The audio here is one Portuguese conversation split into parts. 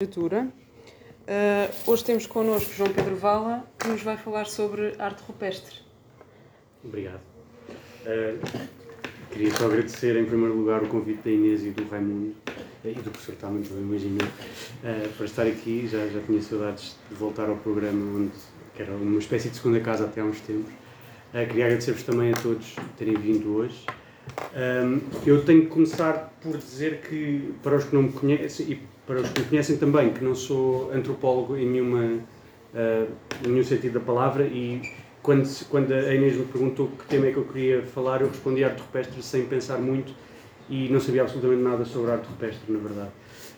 Uh, hoje temos connosco João Pedro Vala, que nos vai falar sobre arte rupestre. Obrigado. Uh, queria só agradecer, em primeiro lugar, o convite da Inês e do Raimundo, e do professor também, também imagino, uh, para estar aqui. Já, já tinha saudades de voltar ao programa, onde, que era uma espécie de segunda casa até há uns tempos. queria agradecer-vos também a todos terem vindo hoje. Eu tenho que começar por dizer que, para os que não me conhecem, e para os que me conhecem também, que não sou antropólogo em, nenhuma, uh, em nenhum sentido da palavra e quando, quando a Inês me perguntou que tema é que eu queria falar, eu respondi arte rupestre sem pensar muito e não sabia absolutamente nada sobre arte rupestre, na verdade.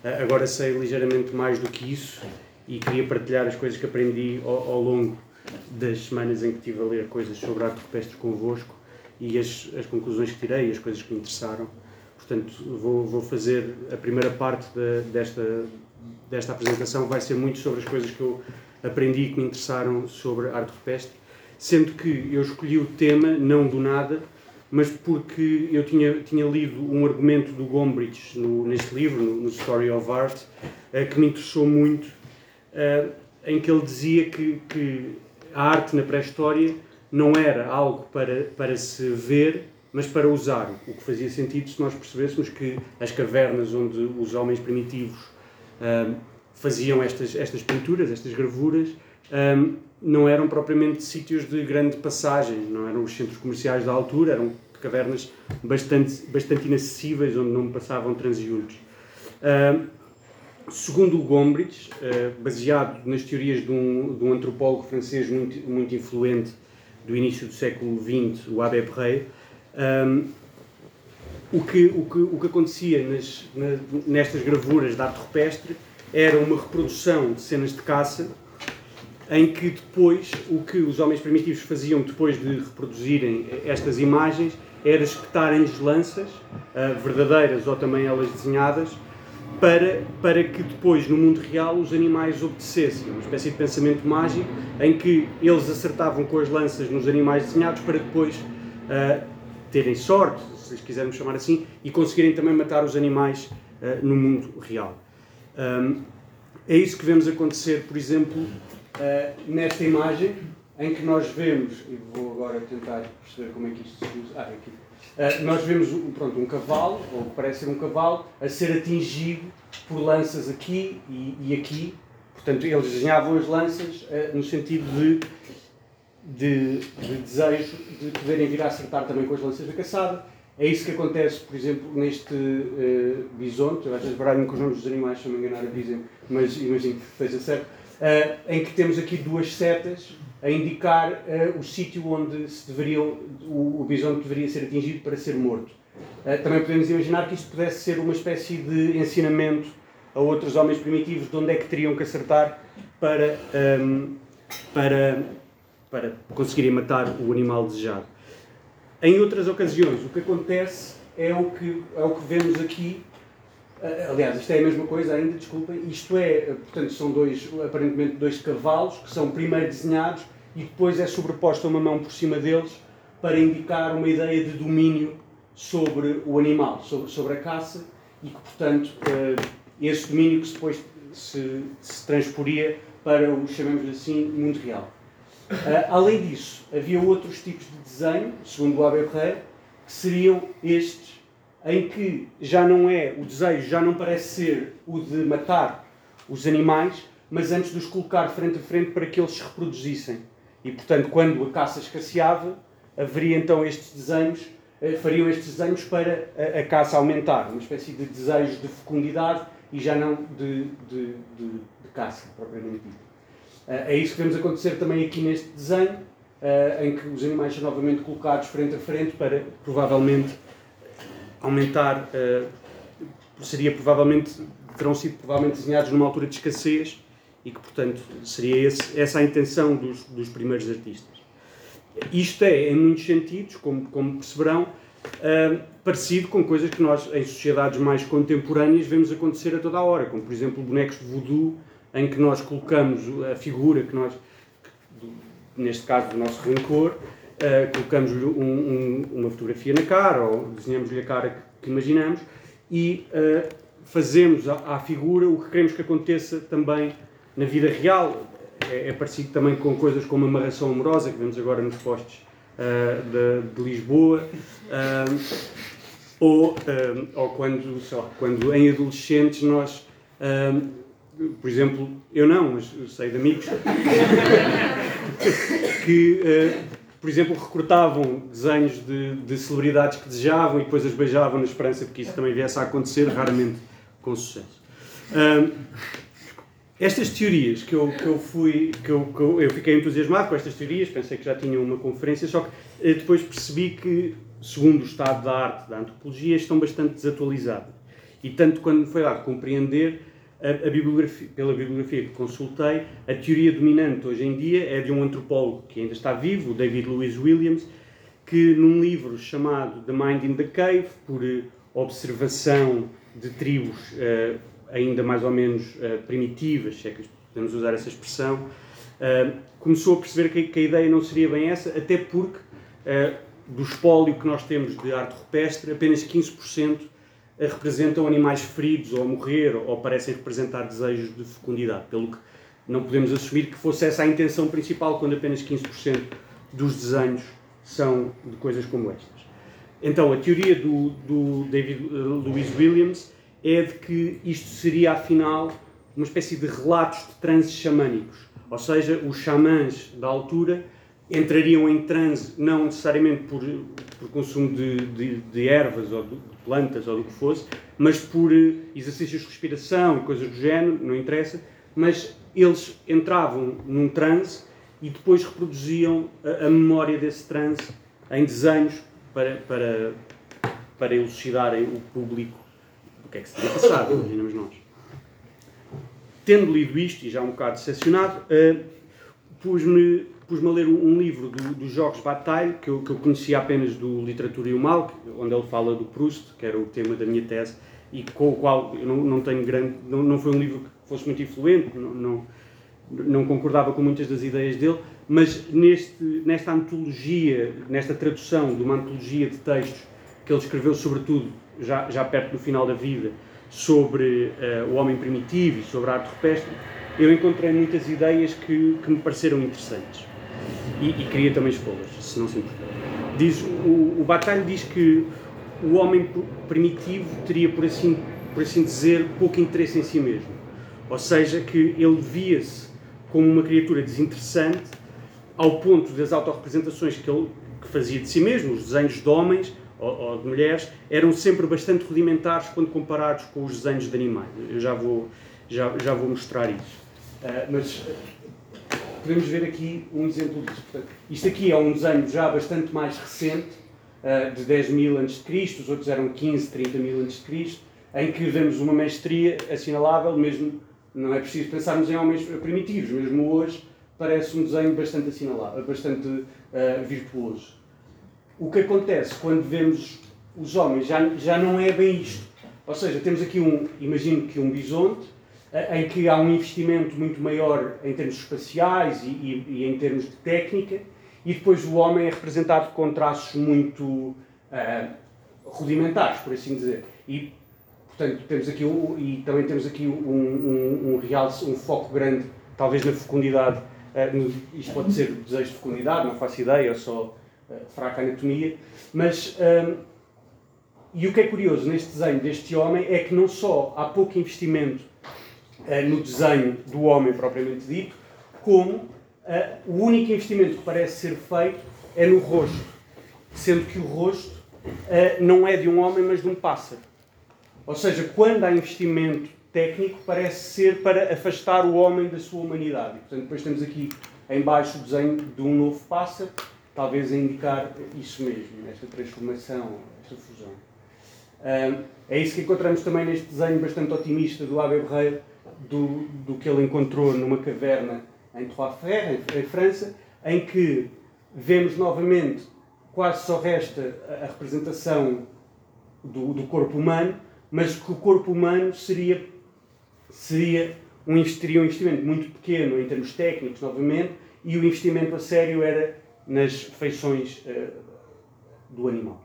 Uh, agora sei ligeiramente mais do que isso e queria partilhar as coisas que aprendi ao, ao longo das semanas em que estive a ler coisas sobre arte rupestre convosco e as, as conclusões que tirei, as coisas que me interessaram. Portanto, vou, vou fazer a primeira parte de, desta, desta apresentação, vai ser muito sobre as coisas que eu aprendi e que me interessaram sobre arte rupestre, sendo que eu escolhi o tema não do nada, mas porque eu tinha, tinha lido um argumento do Gombrich no, neste livro, no, no Story of Art, uh, que me interessou muito, uh, em que ele dizia que, que a arte na pré-história não era algo para, para se ver, mas para usar, o que fazia sentido se nós percebêssemos que as cavernas onde os homens primitivos um, faziam estas, estas pinturas, estas gravuras, um, não eram propriamente sítios de grande passagem, não eram os centros comerciais da altura, eram cavernas bastante, bastante inacessíveis, onde não passavam transeuntes. Um, segundo o Gombrich, uh, baseado nas teorias de um, de um antropólogo francês muito, muito influente do início do século XX, o Abbé Bray, um, o, que, o, que, o que acontecia nas, na, nestas gravuras de arte rupestre era uma reprodução de cenas de caça em que depois o que os homens primitivos faziam depois de reproduzirem estas imagens era espetarem-lhes lanças, uh, verdadeiras ou também elas desenhadas, para, para que depois no mundo real os animais obedecessem. Uma espécie de pensamento mágico em que eles acertavam com as lanças nos animais desenhados para depois uh, terem sorte, se quisermos chamar assim, e conseguirem também matar os animais uh, no mundo real. Um, é isso que vemos acontecer, por exemplo, uh, nesta imagem, em que nós vemos, e vou agora tentar perceber como é que isto se usa. Ah, aqui. Uh, nós vemos pronto, um cavalo, ou parece ser um cavalo, a ser atingido por lanças aqui e, e aqui. Portanto, eles desenhavam as lanças no sentido de de, de, desejo de poderem vir a acertar também com as lanças da caçada. É isso que acontece, por exemplo, neste uh, bisonte, às vezes baralho-me com os nomes dos animais, se não me enganar, dizem, mas imagino que esteja certo, uh, em que temos aqui duas setas a indicar uh, o sítio onde se deveriam, o, o bisonte deveria ser atingido para ser morto. Uh, também podemos imaginar que isto pudesse ser uma espécie de ensinamento a outros homens primitivos de onde é que teriam que acertar para, um, para para conseguirem matar o animal desejado. Em outras ocasiões, o que acontece é o que, é o que vemos aqui. Eh, aliás, isto é a mesma coisa ainda, desculpem. Isto é, portanto, são dois, aparentemente dois cavalos que são primeiro desenhados e depois é sobreposta uma mão por cima deles para indicar uma ideia de domínio sobre o animal, sobre, sobre a caça e que, portanto, eh, esse domínio que depois se, se transporia para o, chamemos assim, mundo real. Uh, além disso, havia outros tipos de desenho, segundo o Abel Ferreira, que seriam estes, em que já não é, o desejo já não parece ser o de matar os animais, mas antes de os colocar frente a frente para que eles se reproduzissem. E, portanto, quando a caça escasseava, haveria então estes desenhos, uh, fariam estes desenhos para a, a, caça aumentar, uma espécie de desejo de fecundidade e já não de, de, de, de caça, propriamente dito. É isso que vemos acontecer também aqui neste desenho, em que os animais são novamente colocados frente a frente para provavelmente aumentar, seria provavelmente, terão sido provavelmente desenhados numa altura de escassez e que, portanto, seria esse, essa a intenção dos, dos primeiros artistas. Isto é, em muitos sentidos, como, como perceberão, uh, parecido com coisas que nós, em sociedades mais contemporâneas, vemos acontecer a toda a hora, como, por exemplo, bonecos de voodoo em que nós colocamos a figura que nós, neste caso do nosso rancor, uh, colocamos-lhe um, um, uma fotografia na cara ou desenhamos-lhe a cara que, que imaginamos e uh, fazemos à, à, figura o que queremos que aconteça também na vida real. É, é parecido também com coisas como a amarração amorosa, que vemos agora nos postes uh, de, de, Lisboa, ou, ou quando, lá, quando em adolescentes nós, por exemplo, eu não, mas sei de amigos, que, por exemplo, recrutavam desenhos de, de celebridades que desejavam e depois as beijavam na esperança de que isso também viesse a acontecer, raramente com sucesso. Estas teorias que eu, que eu fui, que eu, que eu, fiquei entusiasmado com estas teorias, pensei que já tinham uma conferência, só que eh, depois percebi que, segundo o estado da arte, da antropologia, estão bastante desatualizadas. E tanto quando foi dado compreender, a, a bibliografia, pela bibliografia que consultei, a teoria dominante hoje em dia é de um antropólogo que ainda está vivo, David Lewis Williams, que num livro chamado The Mind in the Cave, por eh, observação de tribos uh, ainda mais ou menos uh, primitivas, se é que podemos usar essa expressão, uh, começou a perceber que, que, a ideia não seria bem essa, até porque do espólio que nós temos de arte rupestre, apenas 15% representam animais feridos ou a morrer ou parecem representar desejos de fecundidade, pelo que não podemos assumir que fosse essa a intenção principal quando apenas 15% dos desenhos são de coisas como estas. Então, a teoria do, do David Louis Williams é de que isto seria, afinal, uma espécie de relatos de transes xamânicos. Ou seja, os xamãs da altura entrariam em transe, não necessariamente por, por consumo de, de, de, ervas ou plantas ou do que fosse, mas por eh, exercícios de respiração e coisas do género, não interessa, mas eles entravam num transe e depois reproduziam a, a memória desse transe em desenhos para, para, para elucidarem o público o que é que se teria passado, imaginamos nós. Tendo lido isto, e já um bocado decepcionado, uh, pus-me pus a ler um, livro do, dos Jogos Bataille, que eu, que eu conhecia apenas do Literatura e o Mal, onde ele fala do Proust, que era o tema da minha tese, e com o qual eu não, não tenho grande. Não, não foi um livro que fosse muito influente, não, não, não concordava com muitas das ideias dele, mas neste, nesta antologia, nesta tradução de uma antologia de textos que ele escreveu, sobretudo já, já perto do final da vida, sobre uh, o homem primitivo e sobre a arte rupestre, eu encontrei muitas ideias que, que me pareceram interessantes. E, e queria também expô-las, se não se importar. Diz, o, o Batalha diz que o homem primitivo teria, por assim, por assim dizer, pouco interesse em si mesmo. Ou seja, que ele via-se como uma criatura desinteressante ao ponto das autorrepresentações que ele que fazia de si mesmo, os desenhos de homens, ou, ou, de mulheres eram sempre bastante rudimentares quando comparados com os desenhos de animais. Eu já vou, já, já vou mostrar isso. Uh, mas podemos ver aqui um exemplo disso. Isto aqui é um desenho já bastante mais recente, uh, de 10 mil a.C., os outros eram 15, 30 mil a.C., em que vemos uma mestria assinalável, mesmo não é preciso pensarmos em homens primitivos, mesmo hoje parece um desenho bastante assinalável, bastante uh, virtuoso o que acontece quando vemos os homens já, já não é bem isto. Ou seja, temos aqui um, imagino que um bisonte, em que há um investimento muito maior em termos espaciais e, e, e, em termos de técnica, e depois o homem é representado com traços muito uh, rudimentares, por assim dizer. E, portanto, temos aqui, um, e também temos aqui um, um, um um foco grande, talvez na fecundidade. Uh, isto pode ser desejo de fecundidade, não faço ideia, ou só eh, fraca anatomia, mas um, e o que é curioso neste desenho deste homem é que não só há pouco investimento uh, no desenho do homem propriamente dito, como uh, o único investimento que parece ser feito é no rosto, sendo que o rosto uh, não é de um homem, mas de um pássaro. Ou seja, quando há investimento técnico, parece ser para afastar o homem da sua humanidade. Portanto, depois temos aqui em baixo o desenho de um novo pássaro talvez a indicar isso mesmo, esta transformação, esta fusão. é isso que encontramos também neste desenho bastante otimista do Abel Berreiro, do, do que ele encontrou numa caverna em Trois-Frères, em, França, em que vemos novamente quase só resta a representação do, do, corpo humano, mas que o corpo humano seria, seria um, um investimento muito pequeno em termos técnicos, novamente, e o investimento a sério era nas feições uh, do animal.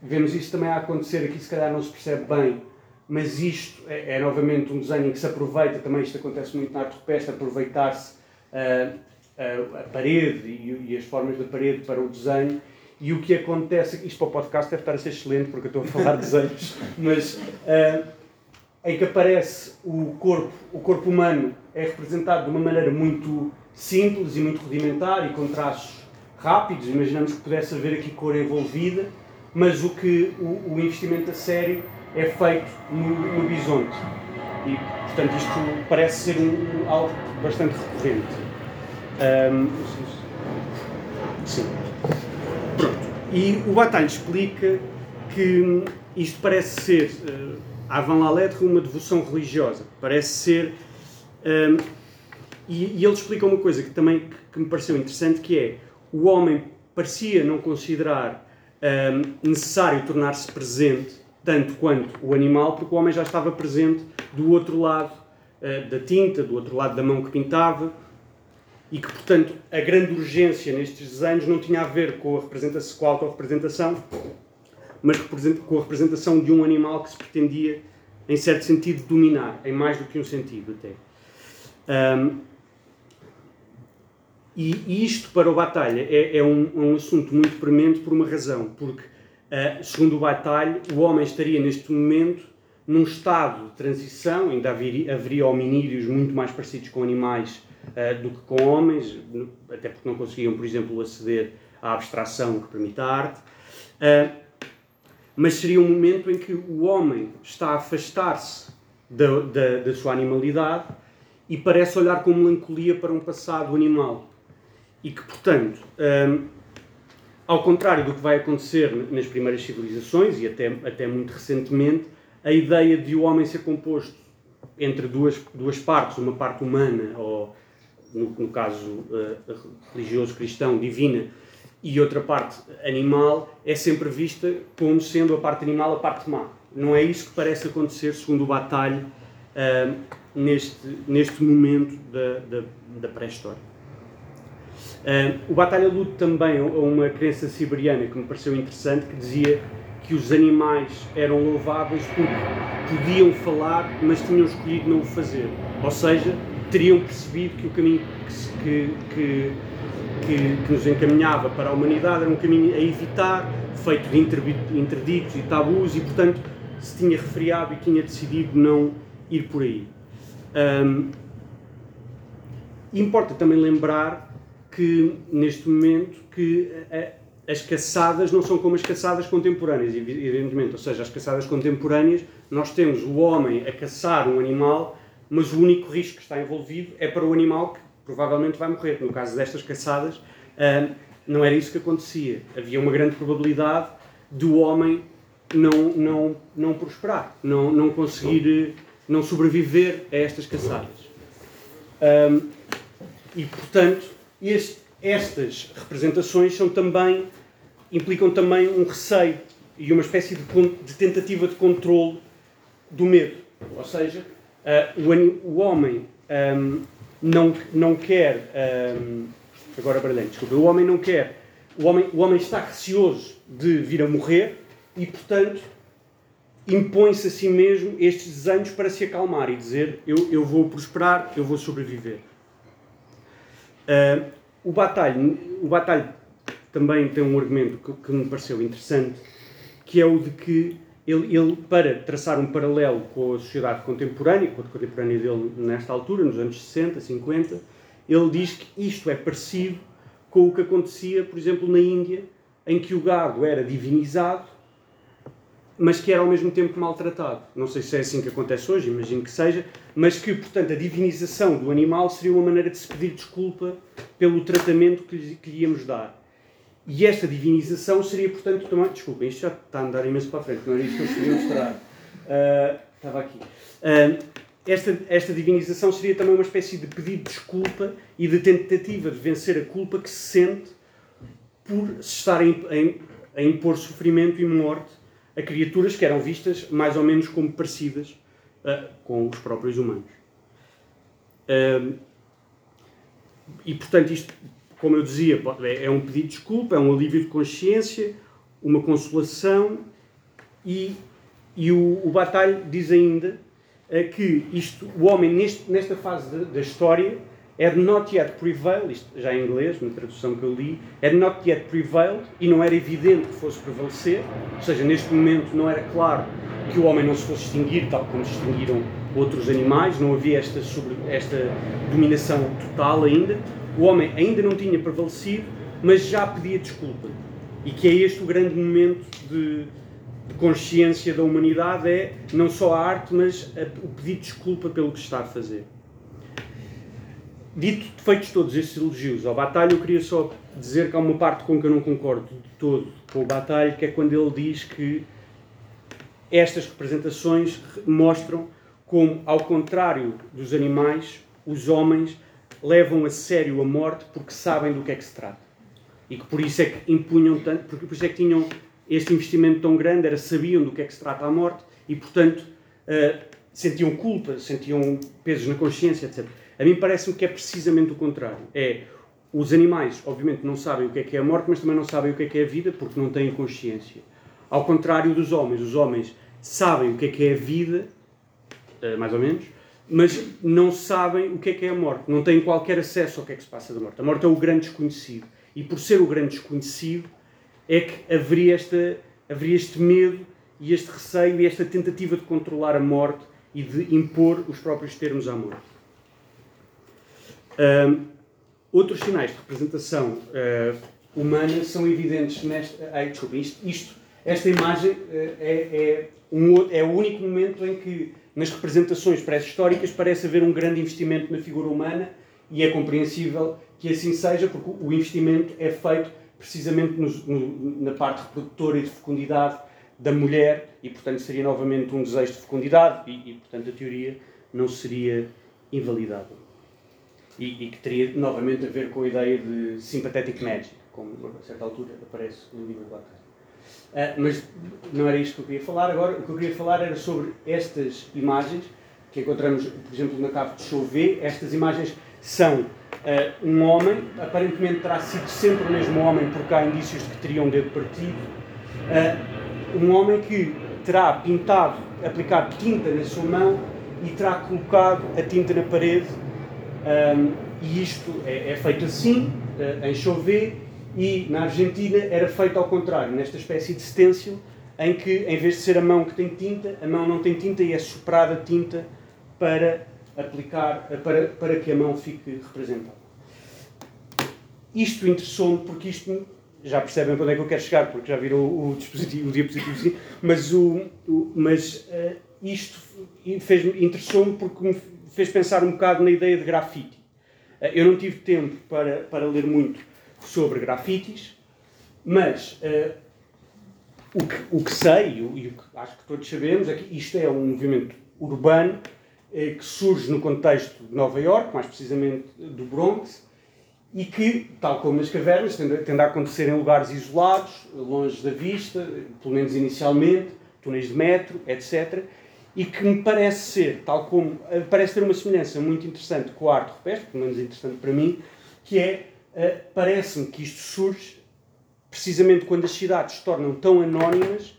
vemos isso também a acontecer, aqui se calhar não se percebe bem, mas isto é, é, novamente um desenho em que se aproveita, também isto acontece muito na arte rupestre, aproveitar-se uh, a, a, parede e, e, as formas da parede para o desenho. E o que acontece, isto para o podcast deve estar a ser excelente, porque eu estou a falar de desenhos, mas uh, em que aparece o corpo, o corpo humano é representado de uma maneira muito simples e muito rudimentar e com traços rápidos, imaginamos que pudesse haver aqui cor envolvida, mas o que o, o investimento a sério é feito no, no bisonte. E, portanto, isto parece ser um, algo bastante recorrente. Um, sim. Pronto. E o Bataille explica que isto parece ser, uh, avant la lettre, uma devoção religiosa. Parece ser. Um, e, e, ele explica uma coisa que também que me pareceu interessante, que é o homem parecia não considerar um, necessário tornar-se presente tanto quanto o animal, porque o homem já estava presente do outro lado uh, da tinta, do outro lado da mão que pintava, e que, portanto, a grande urgência nestes desenhos não tinha a ver com a, representação, com a autorrepresentação, mas com a representação de um animal que se pretendia, em certo sentido, dominar, em mais do que um sentido até. Um, e isto, para o Batalha, é, é um, um assunto muito premente por uma razão, porque Uh, segundo o Bataille, o homem estaria neste momento num estado de transição, ainda haveria, haveria hominídeos muito mais parecidos com animais uh, do que com homens, até porque não conseguiam, por exemplo, aceder à abstração que permite a arte. Uh, mas seria um momento em que o homem está a afastar-se da, da, da, sua animalidade e parece olhar com melancolia para um passado animal. E que, portanto, ao contrário do que vai acontecer nas primeiras civilizações e até, até muito recentemente, a ideia de o homem ser composto entre duas, duas partes, uma parte humana, ou no, no caso uh, religioso cristão, divina, e outra parte animal, é sempre vista como sendo a parte animal a parte má. Não é isso que parece acontecer, segundo o Batalha, uh, neste, neste momento da, da, da pré-história. O Batalha luta também a uma crença siberiana que me pareceu interessante, que dizia que os animais eram louváveis porque podiam falar, mas tinham escolhido não o fazer. Ou seja, teriam percebido que o caminho que, que, que, que nos encaminhava para a humanidade era um caminho a evitar, feito de interditos e tabus, e portanto se tinha refriado e tinha decidido não ir por aí. Um, importa também lembrar que, neste momento, que as caçadas não são como as caçadas contemporâneas, evidentemente. Ou seja, as caçadas contemporâneas, nós temos o homem a caçar um animal, mas o único risco que está envolvido é para o animal que provavelmente vai morrer. No caso destas caçadas, eh, não era isso que acontecia. Havia uma grande probabilidade do homem não, não, não prosperar, não, não conseguir, não sobreviver a estas caçadas. e, portanto, este, estas representações são também, implicam também um receio e uma espécie de, de tentativa de controle do medo. Ou seja, uh, o, o, homem um, não, não quer. Um, agora, brilhante, desculpa. O homem não quer. O homem, o homem está receoso de vir a morrer e, portanto, impõe-se a si mesmo estes desenhos para se acalmar e dizer: Eu, eu vou prosperar, eu vou sobreviver. Uh, o Batalho, o Batalho também tem um argumento que, que, me pareceu interessante, que é o de que ele, ele, para traçar um paralelo com a sociedade contemporânea, com a contemporânea dele nesta altura, nos anos 60, 50, ele diz que isto é parecido com o que acontecia, por exemplo, na Índia, em que o gado era divinizado mas que era ao mesmo tempo maltratado. Não sei se é assim que acontece hoje, imagino que seja, mas que, portanto, a divinização do animal seria uma maneira de se pedir desculpa pelo tratamento que lhe, que lhe íamos dar. E esta divinização seria, portanto, também. Desculpem, isto já está a andar imenso para a frente, não era isto que eu queria mostrar. Uh, estava aqui. Uh, esta, esta divinização seria também uma espécie de pedido de desculpa e de tentativa de vencer a culpa que se sente por se estar a impor sofrimento e morte a criaturas que eram vistas mais ou menos como parecidas uh, com os próprios humanos. Uh, e portanto, isto, como eu dizia, é, é um pedido de desculpa, é um alívio de consciência, uma consolação e e o, o Batalha diz ainda uh, que isto, o homem, neste, nesta fase de, da história, had not yet prevailed, isto já em inglês, na tradução que eu li, had not yet prevailed, e não era evidente que fosse prevalecer, ou seja, neste momento não era claro que o homem não se fosse extinguir, tal como se extinguiram outros animais, não havia esta, sobre, esta dominação total ainda, o homem ainda não tinha prevalecido, mas já pedia desculpa. E que é este o grande momento de, de consciência da humanidade, é não só a arte, mas a, o pedir desculpa pelo que está a fazer. Dito, feitos todos estes elogios ao Batalha, eu queria só dizer que há uma parte com que eu não concordo de todo com o Batalha, que é quando ele diz que estas representações mostram como, ao contrário dos animais, os homens levam a sério a morte porque sabem do que é que se trata. E que por isso é que impunham tanto, porque por isso é que tinham este investimento tão grande, era sabiam do que é que se trata a morte e, portanto, uh, sentiam culpa, sentiam pesos na consciência, etc. A mim parece-me que é precisamente o contrário. É, os animais, obviamente, não sabem o que é que é a morte, mas também não sabem o que é que é a vida porque não têm consciência. Ao contrário dos homens, os homens sabem o que é que é a vida, eh, mais ou menos, mas não sabem o que é que é a morte, não têm qualquer acesso ao que é que se passa da morte. A morte é o grande desconhecido. E por ser o grande desconhecido, é que haveria, esta, haveria este medo e este receio e esta tentativa de controlar a morte e de impor os próprios termos à morte. Um, outros sinais de representação uh, humana são evidentes nesta. Ai, desculpa, isto, isto esta imagem uh, é, é, um, é o único momento em que, nas representações pré-históricas, parece haver um grande investimento na figura humana e é compreensível que assim seja, porque o investimento é feito precisamente no, na parte reprodutora e de fecundidade da mulher e, portanto, seria novamente um desejo de fecundidade e, e portanto, a teoria não seria invalidada e, e, que teria novamente a ver com a ideia de sympathetic magic, como a certa altura aparece no livro de Lacan. Uh, mas não era isto que eu queria falar. Agora, o que eu queria falar era sobre estas imagens que encontramos, por exemplo, na cave de Chauvet. Estas imagens são uh, um homem, aparentemente terá sido sempre o mesmo homem, porque há indícios de que teria um dedo partido. Uh, um homem que terá pintado, aplicado tinta na sua mão e terá colocado a tinta na parede um, e isto é, é, feito assim, uh, em Chauvet, e na Argentina era feito ao contrário, nesta espécie de stencil, em que, em vez de ser a mão que tem tinta, a mão não tem tinta e é soprada tinta para aplicar, para, para que a mão fique representada. Isto interessou-me porque isto, já percebem para onde é que eu quero chegar, porque já viram o, dispositivo, o diapositivo, mas, o, o mas uh, isto interessou-me porque me fez pensar um bocado na ideia de grafite. Eh, eu não tive tempo para, para ler muito sobre grafites, mas uh, o, que, o que sei, e o, que acho que todos sabemos, é que isto é um movimento urbano uh, que surge no contexto de Nova York, mais precisamente do Bronx, e que, tal como nas cavernas, tende, tende a acontecer em lugares isolados, longe da vista, pelo menos inicialmente, túneis de metro, etc e que me parece ser, tal como, eh, parece ter uma semelhança muito interessante com a arte rupestre, pelo menos interessante para mim, que é, uh, parece-me que isto surge precisamente quando as cidades se tornam tão anónimas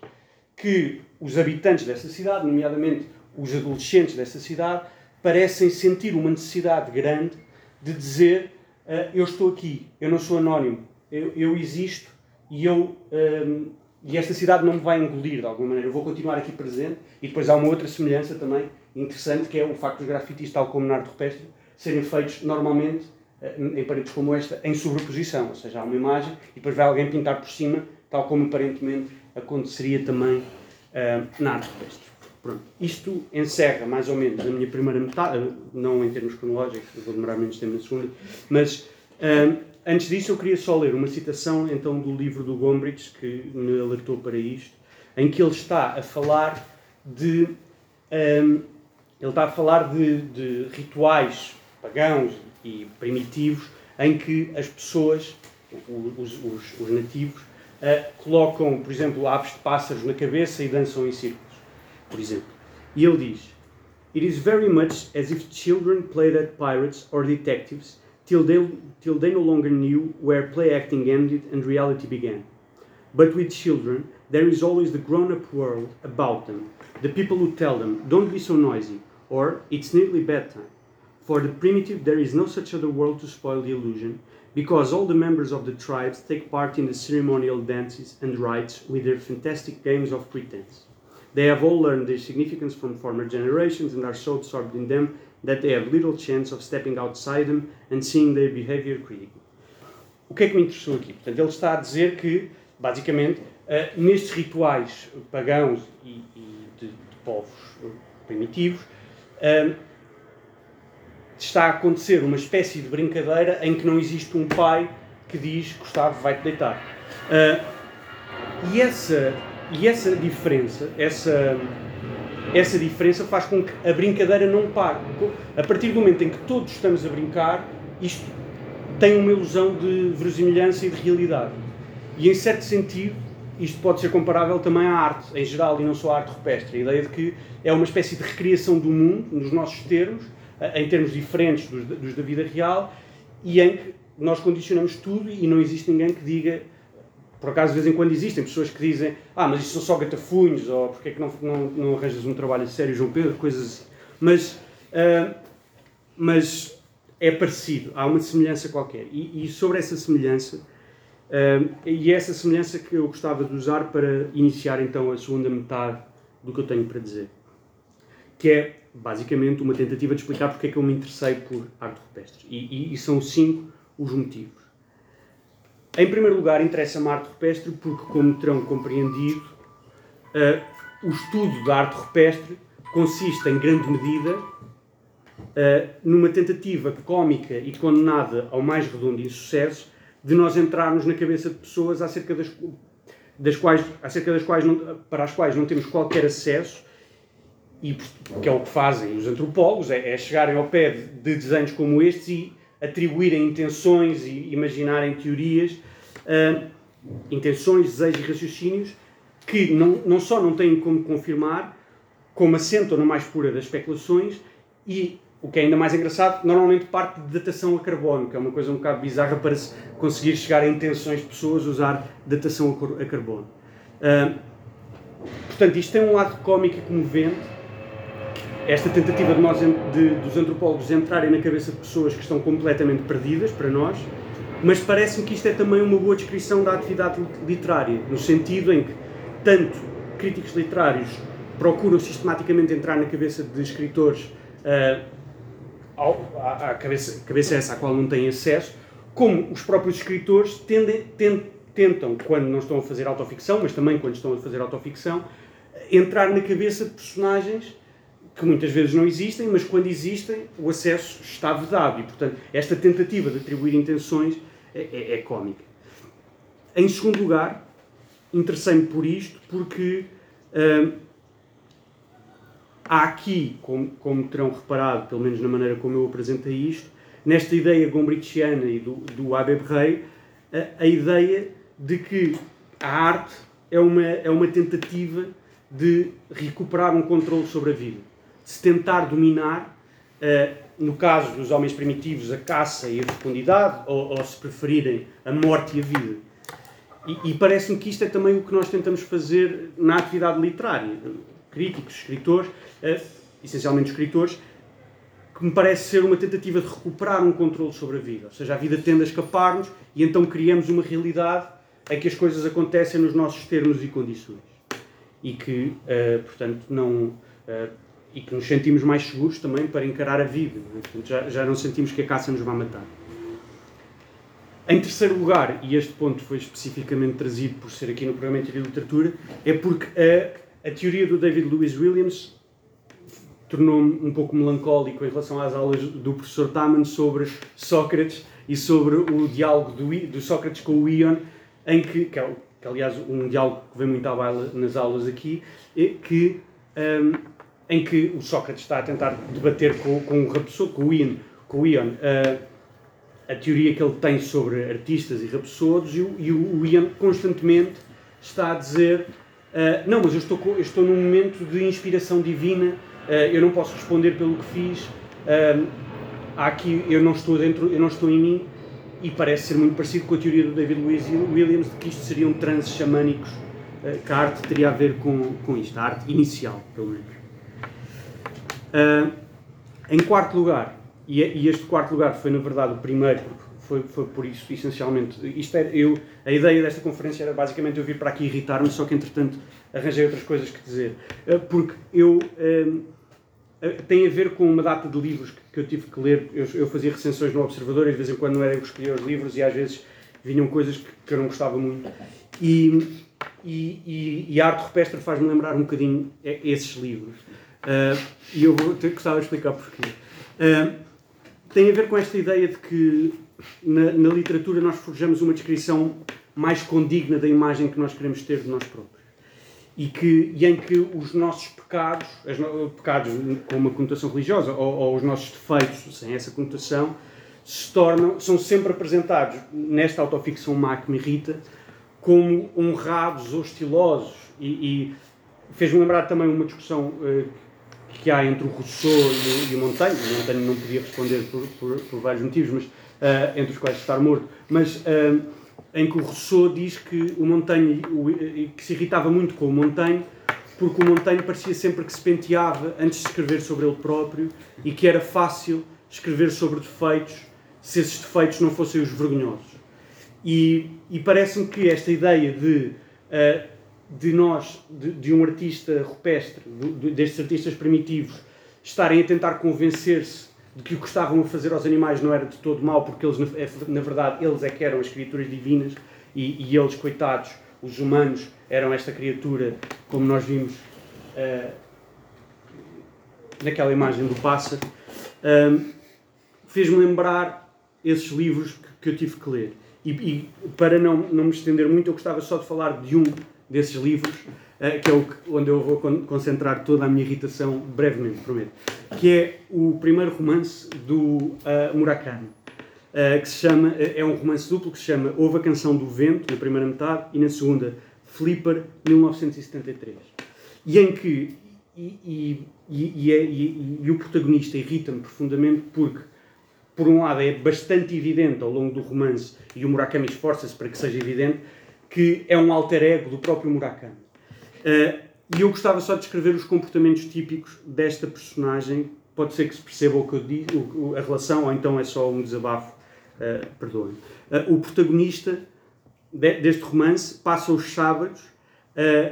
que os habitantes dessa cidade, nomeadamente os adolescentes dessa cidade, parecem sentir uma necessidade grande de dizer uh, eu estou aqui, eu não sou anónimo, eu, eu existo e eu... Ehm, e esta cidade não me vai engolir de alguma maneira. Eu vou continuar aqui presente. E depois há uma outra semelhança também interessante, que é o facto dos grafites, tal como na arte rupestre, serem feitos normalmente eh, em paredes como esta, em sobreposição. Ou seja, há uma imagem e depois vai alguém pintar por cima, tal como aparentemente aconteceria também uh, na arte rupestre. Pronto. Isto encerra mais ou menos a minha primeira metade, eh, não em termos cronológicos, vou demorar menos tempo na segunda, mas uh, Antes disso, eu queria só ler uma citação então do livro do Gombrich, que me alertou para isto, em que ele está a falar de. Um, ele está a falar de, de, rituais pagãos e primitivos em que as pessoas, os, os, os nativos, uh, colocam, por exemplo, aves de pássaros na cabeça e dançam em círculos, por exemplo. E ele diz: It is very much as if children played at pirates or detectives till they, till they no longer knew where play acting ended and reality began. But with children, there is always the grown up world about them, the people who tell them, don't be so noisy, or it's nearly bedtime. For the primitive, there is no such other world to spoil the illusion, because all the members of the tribes take part in the ceremonial dances and rites with their fantastic games of pretense. They have all learned their significance from former generations and are so absorbed in them that they have little chance of stepping outside them and seeing their behavior critically. O que é que me interessou aqui? Portanto, ele está a dizer que, basicamente, uh, nestes rituais pagãos e, e de, de, povos primitivos, uh, está a acontecer uma espécie de brincadeira em que não existe um pai que diz Gustavo vai-te deitar. Uh, e, essa, e essa diferença, essa, essa diferença faz com que a brincadeira não pare. A partir do momento em que todos estamos a brincar, isto tem uma ilusão de verosimilhança e de realidade. E em certo sentido, isto pode ser comparável também à arte, em geral, e não só à arte rupestre. A ideia de que é uma espécie de recriação do mundo, nos nossos termos, em termos diferentes dos, dos da vida real, e em que nós condicionamos tudo e não existe ninguém que diga por acaso, de vez em quando existem pessoas que dizem ah, mas isto são só gatafunhos, ou porque é que não, não, não arranjas um trabalho sério, João Pedro, coisas assim. Mas, uh, mas é parecido, há uma semelhança qualquer. E, e sobre essa semelhança, uh, e é essa semelhança que eu gostava de usar para iniciar então a segunda metade do que eu tenho para dizer. Que é, basicamente, uma tentativa de explicar porque é que eu me interessei por arte rupestre. E, e, e são cinco os motivos. Em primeiro lugar, interessa-me a arte rupestre porque, como terão compreendido, uh, o estudo da arte rupestre consiste, em grande medida, uh, numa tentativa cómica e condenada ao mais redondo insucesso de nós entrarmos na cabeça de pessoas acerca das, das quais, acerca das quais não, para as quais não temos qualquer acesso e que é o que fazem os antropólogos, é, é chegarem ao pé de, de desenhos como estes e atribuírem intenções e imaginarem teorias, uh, intenções, desejos e raciocínios que não, não só não têm como confirmar, como assentam na mais pura das especulações e, o que é ainda mais engraçado, normalmente parte de datação a carbono, que é uma coisa um bocado bizarra para se conseguir chegar a intenções de pessoas usar datação a carbono. Uh, portanto, isto tem um lado cómico e comovente, esta tentativa de nós, de, dos antropólogos entrarem na cabeça de pessoas que estão completamente perdidas para nós, mas parece-me que isto é também uma boa descrição da atividade literária, no sentido em que tanto críticos literários procuram sistematicamente entrar na cabeça de escritores à, à cabeça, cabeça essa à qual não têm acesso, como os próprios escritores tendem, tentam, quando não estão a fazer autoficção, mas também quando estão a fazer autoficção, entrar na cabeça de personagens que muitas vezes não existem, mas quando existem, o acesso está vedado. E, portanto, esta tentativa de atribuir intenções é, é, é cómica. Em segundo lugar, interessei-me por isto porque hum, há aqui, como, como, terão reparado, pelo menos na maneira como eu apresentei isto, nesta ideia gombrichiana e do, do Abbe Rey, a, a ideia de que a arte é uma, é uma tentativa de recuperar um controle sobre a vida se tentar dominar, uh, no caso dos homens primitivos, a caça e a fecundidade, ou, ou se preferirem, a morte e a vida. E, e parece-me que isto é também o que nós tentamos fazer na atividade literária. Críticos, escritores, uh, essencialmente escritores, que me parece ser uma tentativa de recuperar um controle sobre a vida. Ou seja, a vida tende a escapar-nos e então criamos uma realidade em que as coisas acontecem nos nossos termos e condições. E que, uh, portanto, não. Uh, e que nos sentimos mais seguros também para encarar a vida. É? Portanto, já, já não sentimos que a caça nos vai matar. Em terceiro lugar, e este ponto foi especificamente trazido por ser aqui no programa de Literatura, é porque a, a teoria do David Lewis Williams tornou-me um pouco melancólico em relação às aulas do professor Taman sobre Sócrates e sobre o diálogo do, do Sócrates com o Ion, em que, que, é, que aliás um diálogo que vem muito à baila nas aulas aqui, é que um, em que o Sócrates está a tentar debater com, com, com o Ian, com o Ian uh, a teoria que ele tem sobre artistas e rapsodos e o, e o constantemente está a dizer uh, não, mas eu estou, eu estou num momento de inspiração divina, uh, eu não posso responder pelo que fiz, aqui eu não estou dentro, eu não estou em mim e parece ser muito parecido com a teoria do David Williams de que isto seriam transes xamânicos uh, que a arte teria a ver com, com isto, a arte inicial, pelo menos. Uh, em quarto lugar, e, e, este quarto lugar foi na verdade o primeiro, foi, foi por isso, essencialmente. Isto era, eu, a ideia desta conferência era basicamente eu vir para aqui irritar-me, só que entretanto arranjei outras coisas que dizer. Uh, porque eu. tem a ver com uma data de livros que, que eu tive que ler. Eu, eu, fazia recensões no Observador e de vez em quando não era eu que escolhia os livros e às vezes vinham coisas que, que eu não gostava muito. E, e, e, e a arte rupestre faz-me lembrar um bocadinho esses livros. Uh, e eu vou ter, gostava de explicar porquê. Uh, tem a ver com esta ideia de que na, na, literatura nós forjamos uma descrição mais condigna da imagem que nós queremos ter de nós próprios. E, que, e em que os nossos pecados, os pecados com uma conotação religiosa, ou, ou os nossos defeitos sem essa conotação, se tornam, são sempre apresentados nesta autoficção má que me irrita, como honrados ou estilosos. E, e fez-me lembrar também uma discussão uh, que há entre o Rousseau e o, e o Montaigne. O Montaigne não podia responder por, por, por vários motivos, mas, uh, entre os quais estar morto, mas uh, em que o Rousseau diz que o Montaigne, o, que se irritava muito com o Montaigne, porque o Montaigne parecia sempre que se penteava antes de escrever sobre ele próprio e que era fácil escrever sobre defeitos se esses defeitos não fossem os vergonhosos. E, e parece-me que esta ideia de, uh, de nós, de, de, um artista rupestre, de, destes artistas primitivos, estarem a tentar convencer-se de que o que estavam a fazer aos animais não era de todo mal, porque eles, na verdade, eles é que eram as criaturas divinas e, e eles, coitados, os humanos, eram esta criatura, como nós vimos uh, naquela imagem do pássaro, uh, fez-me lembrar esses livros que, que eu tive que ler. E, e, para não, não me estender muito, eu gostava só de falar de um desses livros, uh, que é o onde eu vou con concentrar toda a minha irritação brevemente, prometo. Que é o primeiro romance do uh, Murakami, uh, que se chama, é um romance duplo que se chama Houve a Canção do Vento, na primeira metade, e na segunda, Flipper, 1973. E em que. E, e, e, é, e o protagonista irrita-me profundamente porque por um lado, é bastante evidente ao longo do romance, e o Murakami esforça-se para que seja evidente, que é um alter ego do próprio Murakami. Uh, e eu gostava só de descrever os comportamentos típicos desta personagem. Pode ser que se perceba o que eu digo, a relação, ou então é só um desabafo, uh, perdoem. Uh, o protagonista de, deste romance passa os sábados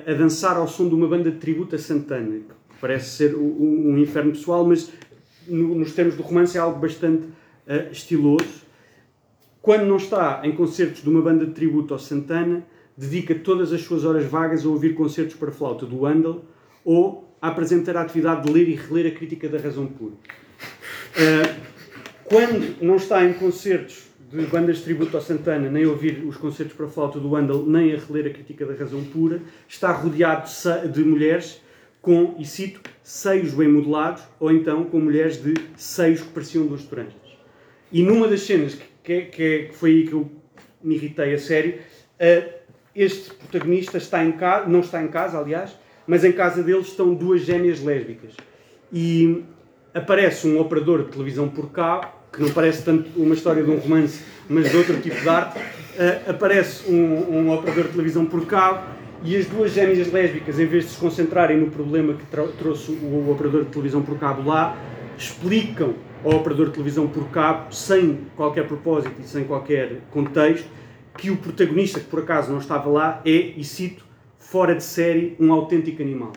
a dançar ao som de uma banda de tributo a Santana, que parece ser um, inferno pessoal, mas no, nos termos do romance é algo bastante estiloso. Quando não está em concertos de uma banda de tributo ao Santana, dedica todas as suas horas vagas a ouvir concertos para flauta do Handel ou a apresentar a atividade de ler e reler a crítica da razão pura. Uh, quando não está em concertos de bandas de tributo ao Santana, nem a ouvir os concertos para flauta do Handel, nem a reler a crítica da razão pura, está rodeado de mulheres com, e cito, seios bem modelados, ou então com mulheres de seios que pareciam duas toranjas. E numa das cenas que, que, que foi aí que eu me irritei a sério, uh, este protagonista está em casa, não está em casa, aliás, mas em casa dele estão duas gêmeas lésbicas. E aparece um operador de televisão por cabo, que não parece tanto uma história de um romance, mas de outro tipo de arte. Uh, aparece um, um, operador de televisão por cabo e as duas gêmeas lésbicas, em vez de se concentrarem no problema que trouxe o operador de televisão por cabo lá, explicam ao operador de televisão por cabo, sem qualquer propósito e sem qualquer contexto, que o protagonista, que por acaso não estava lá, é, e cito, fora de série, um autêntico animal.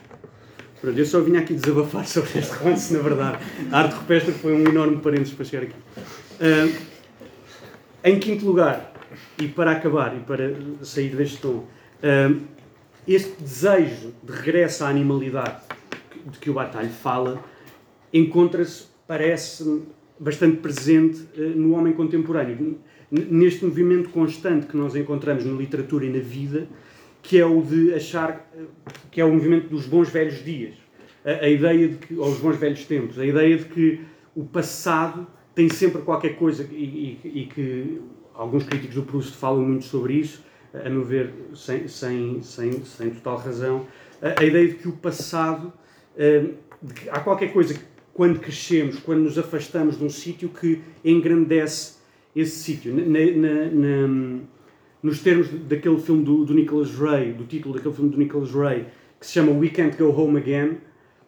Pronto, eu só vinha aqui desabafar sobre este romance, na verdade. A arte rupestre foi um enorme parênteses para chegar aqui. Uh, em quinto lugar, e para acabar e para sair deste tom, uh, este desejo de regresso à animalidade de que o Batalho fala encontra-se parece bastante presente uh, no homem contemporâneo, neste movimento constante que nós encontramos na literatura e na vida, que é o de achar uh, que é o movimento dos bons velhos dias, a, a, ideia de que, ou os bons velhos tempos, a ideia de que o passado tem sempre qualquer coisa e, e, e que alguns críticos do Proust falam muito sobre isso, a meu ver, sem, sem, sem, sem total razão, a, a ideia de que o passado, uh, que há qualquer coisa que quando crescemos, quando nos afastamos de um sítio que engrandece esse sítio. Nos termos daquele filme do, do Ray, do título daquele filme do Nicholas Ray, que se chama We Can't Go Home Again,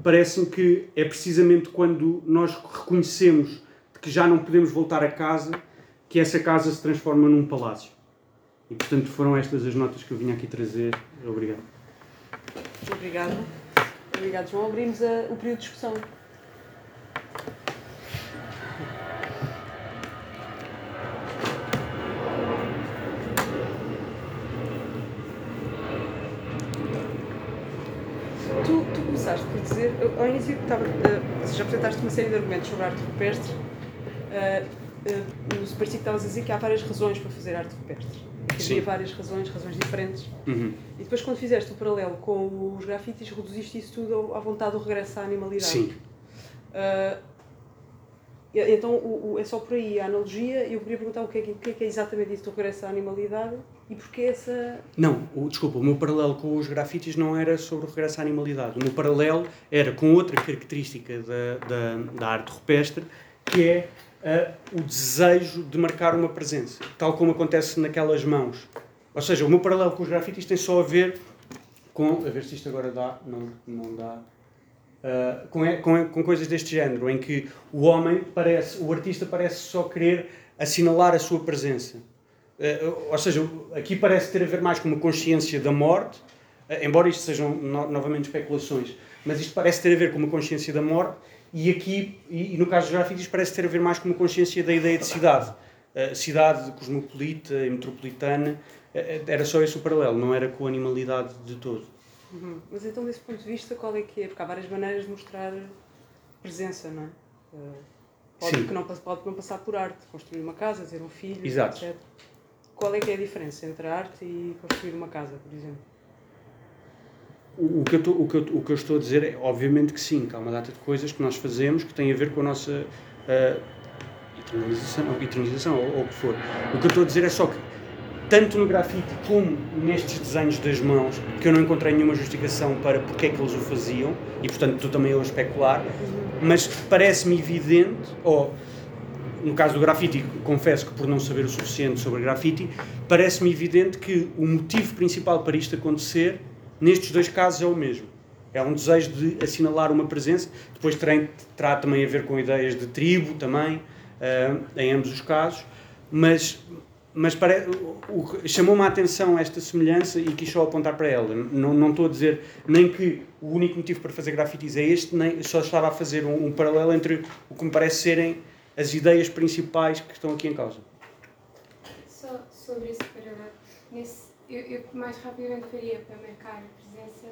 parece-me que é precisamente quando nós reconhecemos que já não podemos voltar a casa que essa casa se transforma num palácio. E portanto foram estas as notas que eu vinha aqui trazer. Obrigado. Obrigado. Obrigado, João. Abrimos a, o período de discussão. Começaste por dizer, ao início estava, uh, já apresentaste uma série de argumentos sobre arte rupestre. Uh, uh, no Superstick estavas a dizer que há várias razões para fazer arte rupestre. Que havia várias razões, razões diferentes. Uhum. E depois, quando fizeste o paralelo com os grafites, reduziste isso tudo à vontade do regresso à animalidade. Sim. Uh, então, o, o, é só por aí a analogia. Eu queria perguntar o que é, o que é, que é exatamente isso do regresso à animalidade e porquê essa. Não, o, desculpa, o meu paralelo com os grafites não era sobre o regresso à animalidade. O meu paralelo era com outra característica da, da, da arte rupestre, que é uh, o desejo de marcar uma presença, tal como acontece naquelas mãos. Ou seja, o meu paralelo com os grafites tem só a ver com. A ver se isto agora dá. Não, não dá. Uh, com, com, com coisas deste género, em que o homem parece, o artista parece só querer assinalar a sua presença. Uh, ou seja, aqui parece ter a ver mais com uma consciência da morte, uh, embora isto sejam no, novamente especulações, mas isto parece ter a ver com uma consciência da morte e aqui, e, e no caso dos grafites, parece ter a ver mais com uma consciência da ideia de cidade. Uh, cidade cosmopolita e metropolitana, era só esse o paralelo, não era com a animalidade de todo. Uhum. Mas então, desse ponto de vista, qual é que é? Porque há várias maneiras de mostrar presença, não é? Uh, pode, Sim. que não, pode não passar por arte, construir uma casa, ter um filho, Exato. etc. Qual é que é a diferença entre a arte e construir uma casa, por exemplo? O, que eu estou, o, que eu, o que eu estou a dizer é, obviamente que sim, que há uma data de coisas que nós fazemos que têm a ver com a nossa uh, eternalização, eternalização ou, ou o que for. O que eu estou a dizer é só que tanto no grafite como nestes desenhos das mãos, que eu não encontrei nenhuma justificação para porque é que eles o faziam, e portanto estou também eu a especular, mas parece-me evidente, ou no caso do grafite, confesso que por não saber o suficiente sobre grafite, parece-me evidente que o motivo principal para isto acontecer, nestes dois casos, é o mesmo. É um desejo de assinalar uma presença, depois terá, também a ver com ideias de tribo também, uh, em ambos os casos, mas mas chamou-me a atenção esta semelhança e quis só apontar para ela. Não, não estou a dizer nem que o único motivo para fazer grafites é este, nem só estava a fazer um, um paralelo entre o que me parece serem as ideias principais que estão aqui em causa. Só sobre esse paralelo, nesse, eu, eu mais rapidamente faria para marcar a presença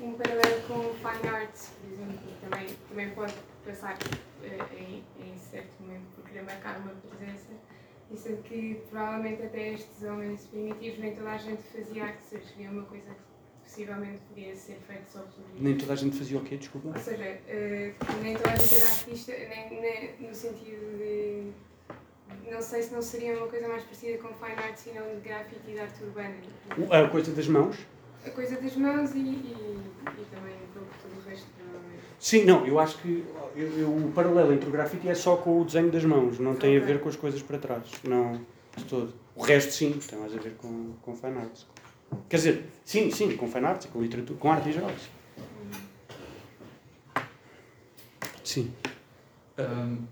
um paralelo com fine arts, por exemplo, também, também pode passar uh, em, em certo momento por querer marcar uma presença e sendo que provavelmente até estes homens primitivos nem toda a gente fazia artes, seria uma coisa que possivelmente podia ser feita só por. Nem toda a gente fazia o quê? Desculpa. Ou seja, uh, nem toda a gente era artista, nem, nem, no sentido de. Não sei se não seria uma coisa mais parecida com fine arts e não de grafite e de arte urbana. A coisa das mãos? A coisa das mãos e, e, e também pouco todo o resto. Sim, não, eu acho que eu, eu, o paralelo entre o grafite é só com o desenho das mãos, não tem a ver com as coisas para trás, não, de todo. O resto, sim, tem mais a ver com, com fine arts. Quer dizer, sim, sim, com fine arts com literatura, com arte em geral. Sim. Um,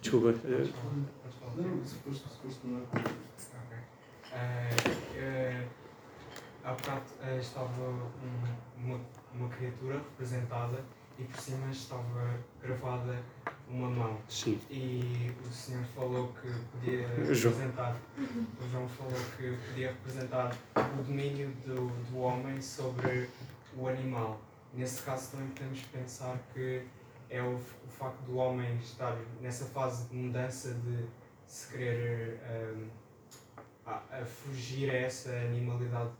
desculpa. Uh, não, se foste, se foste não é. Ok. Uh, há bocado uh, estava um, uma, uma criatura representada e por cima estava gravada uma mão. Sim. E o senhor falou que podia representar, o João falou que podia representar o domínio do, do homem sobre o animal. Nesse caso também podemos pensar que é o, o facto do homem estar nessa fase de mudança de se querer um, a, a fugir a essa animalidade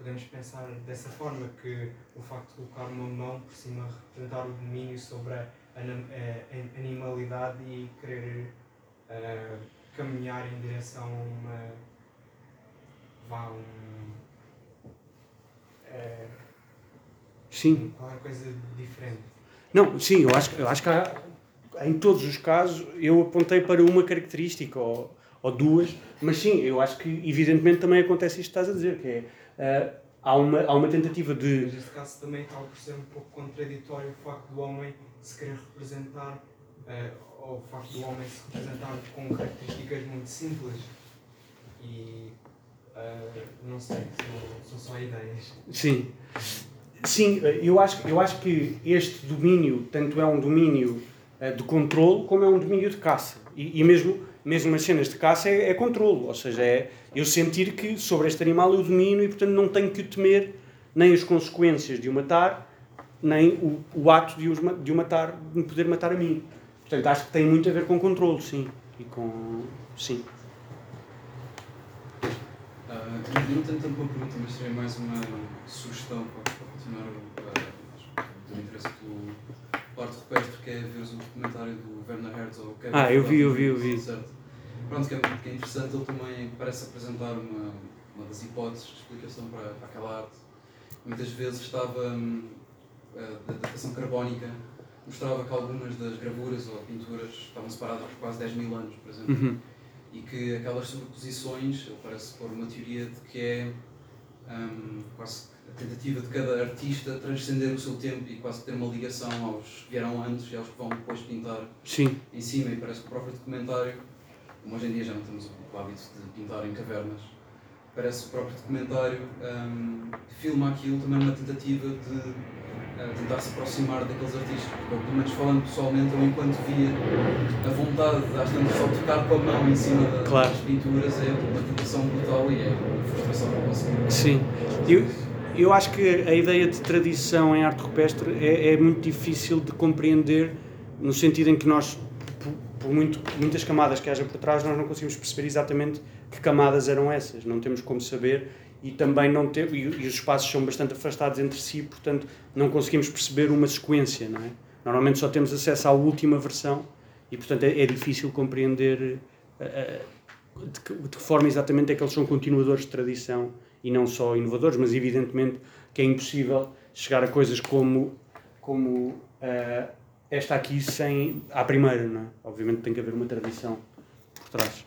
podemos pensar dessa forma que o facto de colocar uma mão por cima representar o domínio sobre a, animalidade e querer uh, caminhar em direção a uma vá um uh, sim. qualquer coisa diferente. Não sim eu acho eu acho que há, em todos os casos eu apontei para uma característica ou ou duas, mas sim, eu acho que evidentemente também acontece isto que estás a dizer, que é, uh, há, uma, há uma tentativa de... Mas neste caso também acaba por ser um pouco contraditório o facto do homem se querer representar, uh, ou o facto do homem se representar com características muito simples e uh, não sei, são, são só ideias. Sim. Sim, eu acho, eu acho que este domínio, tanto é um domínio de controle, como é um domínio de caça. E, e mesmo, mesmo as cenas de caça é, é controle, ou seja, é eu sentir que sobre este animal eu domino e, portanto, não tenho que o temer nem as consequências de o matar, nem o, o ato de, os, de o matar, de me poder matar a mim. Portanto, acho que tem muito a ver com controle, sim. E com. Sim. Uh, não tanto uma pergunta, mas seria mais uma sugestão para, para continuar uh, do interesse do Arte Rupestre, que é ver o documentário do Werner Herzog. É ah, eu vi, eu vi, eu vi. Certo. Pronto, que é, que é interessante, ele também parece apresentar uma, uma das hipóteses de explicação para, para aquela arte. Muitas vezes estava. Um, a datação carbónica mostrava que algumas das gravuras ou pinturas estavam separadas por quase 10 mil anos, por exemplo. Uhum. E que aquelas sobreposições, ele parece pôr uma teoria de que é um, quase a tentativa de cada artista transcender o seu tempo e quase ter uma ligação aos que vieram antes e aos que vão depois pintar Sim. em cima. E parece que o próprio documentário, como hoje em dia já não temos o hábito de pintar em cavernas, parece que o próprio documentário um, filma aquilo também numa tentativa de tentar se aproximar daqueles artistas, porque pelo menos falando pessoalmente, eu enquanto via a vontade de às tantas só tocar com a mão em cima da, claro. das pinturas é uma tentação brutal e é uma frustração para conseguir. Sim, eu, eu acho que a ideia de tradição em arte rupestre é, é muito difícil de compreender no sentido em que nós, por, muito, muitas camadas que haja por trás, nós não conseguimos perceber exatamente que camadas eram essas, não temos como saber e também não ter, e, e, os espaços são bastante afastados entre si, portanto não conseguimos perceber uma sequência, não é? Normalmente só temos acesso à última versão e portanto é, é difícil compreender uh, de, que, de, que, forma exatamente é que eles são continuadores de tradição e não só inovadores, mas evidentemente que é impossível chegar a coisas como, como uh, esta aqui sem à primeira, não é? Obviamente tem que haver uma tradição por trás.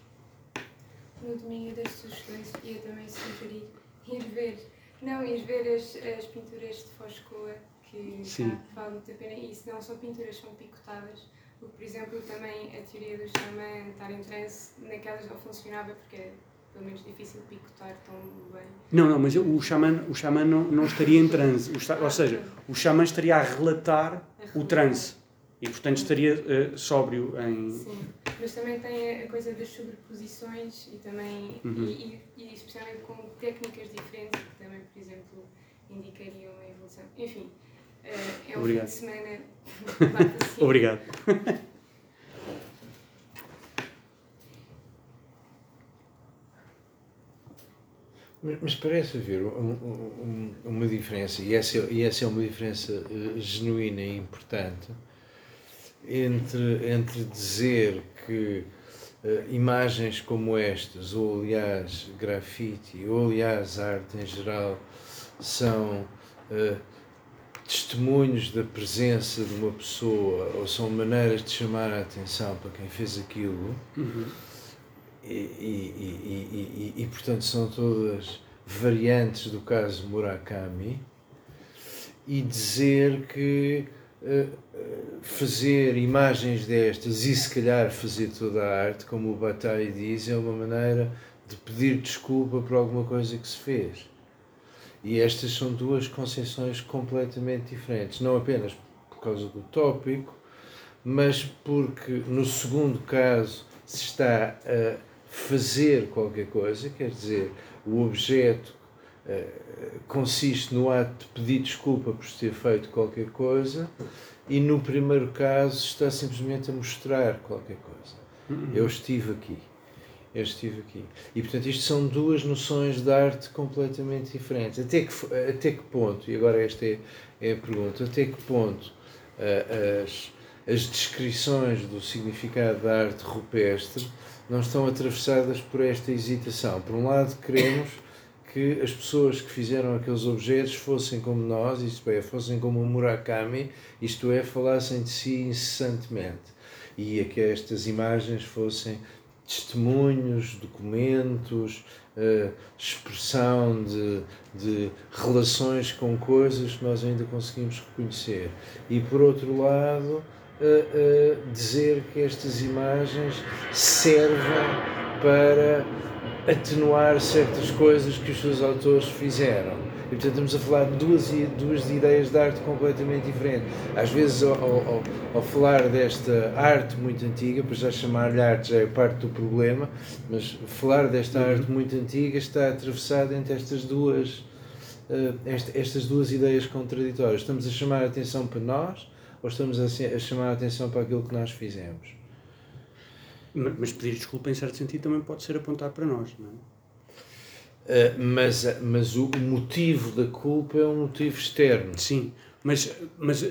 No domingo das sugestões, eu também sugeri ir ver, não, ir ver as, as pinturas de Foscoa, que Sim. vale muito a pena. E se não são pinturas, são picotadas. Porque, por exemplo, também a teoria do xamã estar em transe, naquelas não funcionava porque é pelo menos difícil picotar tão bem. Não, não, mas o xamã, o xamã não, não estaria em transe. O, ou seja, o xamã estaria a relatar, a relatar. o transe. E, portanto, estaria uh, sóbrio em. Sim, mas também tem a coisa das sobreposições e também. Uhum. E, e, e, especialmente com técnicas diferentes que também, por exemplo, indicariam a evolução. Enfim, uh, é um Obrigado. fim de semana. assim. Obrigado. Mas parece haver um, um, uma diferença, e essa, e essa é uma diferença uh, genuína e importante, entre, entre dizer que uh, imagens como estas, ou aliás grafite, ou aliás arte em geral, são uh, testemunhos da presença de uma pessoa ou são maneiras de chamar a atenção para quem fez aquilo. Uhum. E, e, e, e, portanto são todas variantes do caso Murakami e dizer que fazer imagens destas e se calhar fazer toda a arte, como o Bataille diz, é uma maneira de pedir desculpa por alguma coisa que se fez. E estas são duas concepções completamente diferentes, não apenas por causa do tópico, mas porque no segundo caso se está a fazer qualquer coisa, quer dizer, o objeto eh, consiste no ato de pedir desculpa por ter feito qualquer coisa e no primeiro caso está simplesmente a mostrar qualquer coisa. Uhum. Eu estive aqui. Eu estive aqui. E portanto, isto são duas noções de arte completamente diferentes. Até que, até que ponto, e agora esta é, é a pergunta, até que ponto uh, as, as descrições do significado da arte rupestre não estão atravessadas por esta hesitação? Por um lado, queremos que as pessoas que fizeram aqueles objetos fossem como nós, isto é, fossem como o Murakami, isto é, falassem de si incessantemente. E a que estas imagens fossem testemunhos, documentos, uh, expressão de, de relações com coisas que nós ainda conseguimos reconhecer. E por outro lado, uh, uh, dizer que estas imagens servem para atenuar certas coisas que os seus autores fizeram e portanto estamos a falar de duas, duas ideias de arte completamente diferentes. Às vezes, ao, ao, ao falar desta arte muito antiga, para já chamar-lhe arte já é parte do problema, mas falar desta uhum. arte muito antiga está atravessada entre estas duas, uh, estas duas ideias contraditórias. Estamos a chamar a atenção para nós ou estamos a, a chamar a atenção para aquilo que nós fizemos? Mas pedir desculpa, em certo sentido, também pode ser apontar para nós, não é? Uh, mas, mas o motivo da culpa é um motivo externo. Sim, mas, mas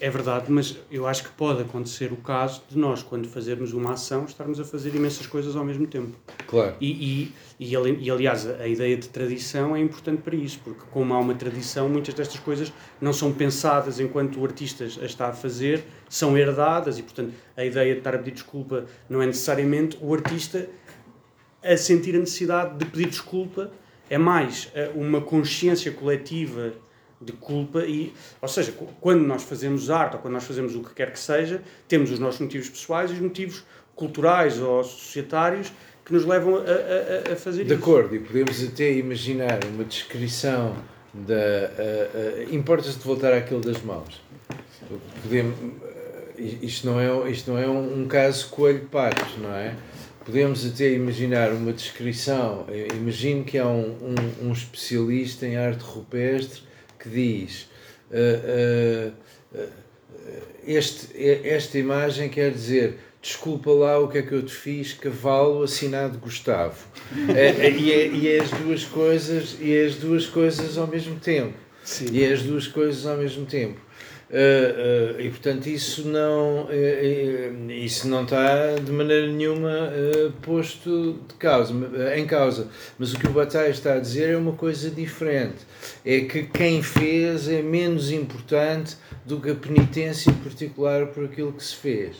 é verdade, mas eu acho que pode acontecer o caso de nós, quando fazermos uma ação, estarmos a fazer imensas coisas ao mesmo tempo. Claro. E, e, e, e aliás, a ideia de tradição é importante para isso, porque como há uma tradição, muitas destas coisas não são pensadas enquanto o artista a está a fazer, são herdadas e, portanto, a ideia de estar a pedir desculpa não é necessariamente o artista a sentir a necessidade de pedir desculpa, é mais eh, uma consciência coletiva de culpa e, ou seja, quando nós fazemos arte ou quando nós fazemos o que quer que seja, temos os nossos motivos pessoais e os motivos culturais ou societários que nos levam a, a, a fazer de isso. De acordo, e podemos até imaginar uma descrição da... Uh, uh, Importa-se de voltar àquele das mãos. Podemos, isto não é, isto não é um, um caso coelho-patos, não é? podemos até imaginar uma descrição. Imagino que há um, um, um especialista em arte rupestre que diz: uh, uh, este, esta imagem quer dizer. Desculpa lá o que é que eu te fiz, cavalo assinado Gustavo. é, e, é, e é as duas coisas e é as duas coisas ao mesmo tempo. Sim. E é as duas coisas ao mesmo tempo. Uh, uh, e portanto isso não uh, isso não está de maneira nenhuma posto de causa em causa. Mas o que o Bataille está a dizer é uma coisa diferente. É que quem fez é menos importante do que a penitência particular por aquilo que se fez.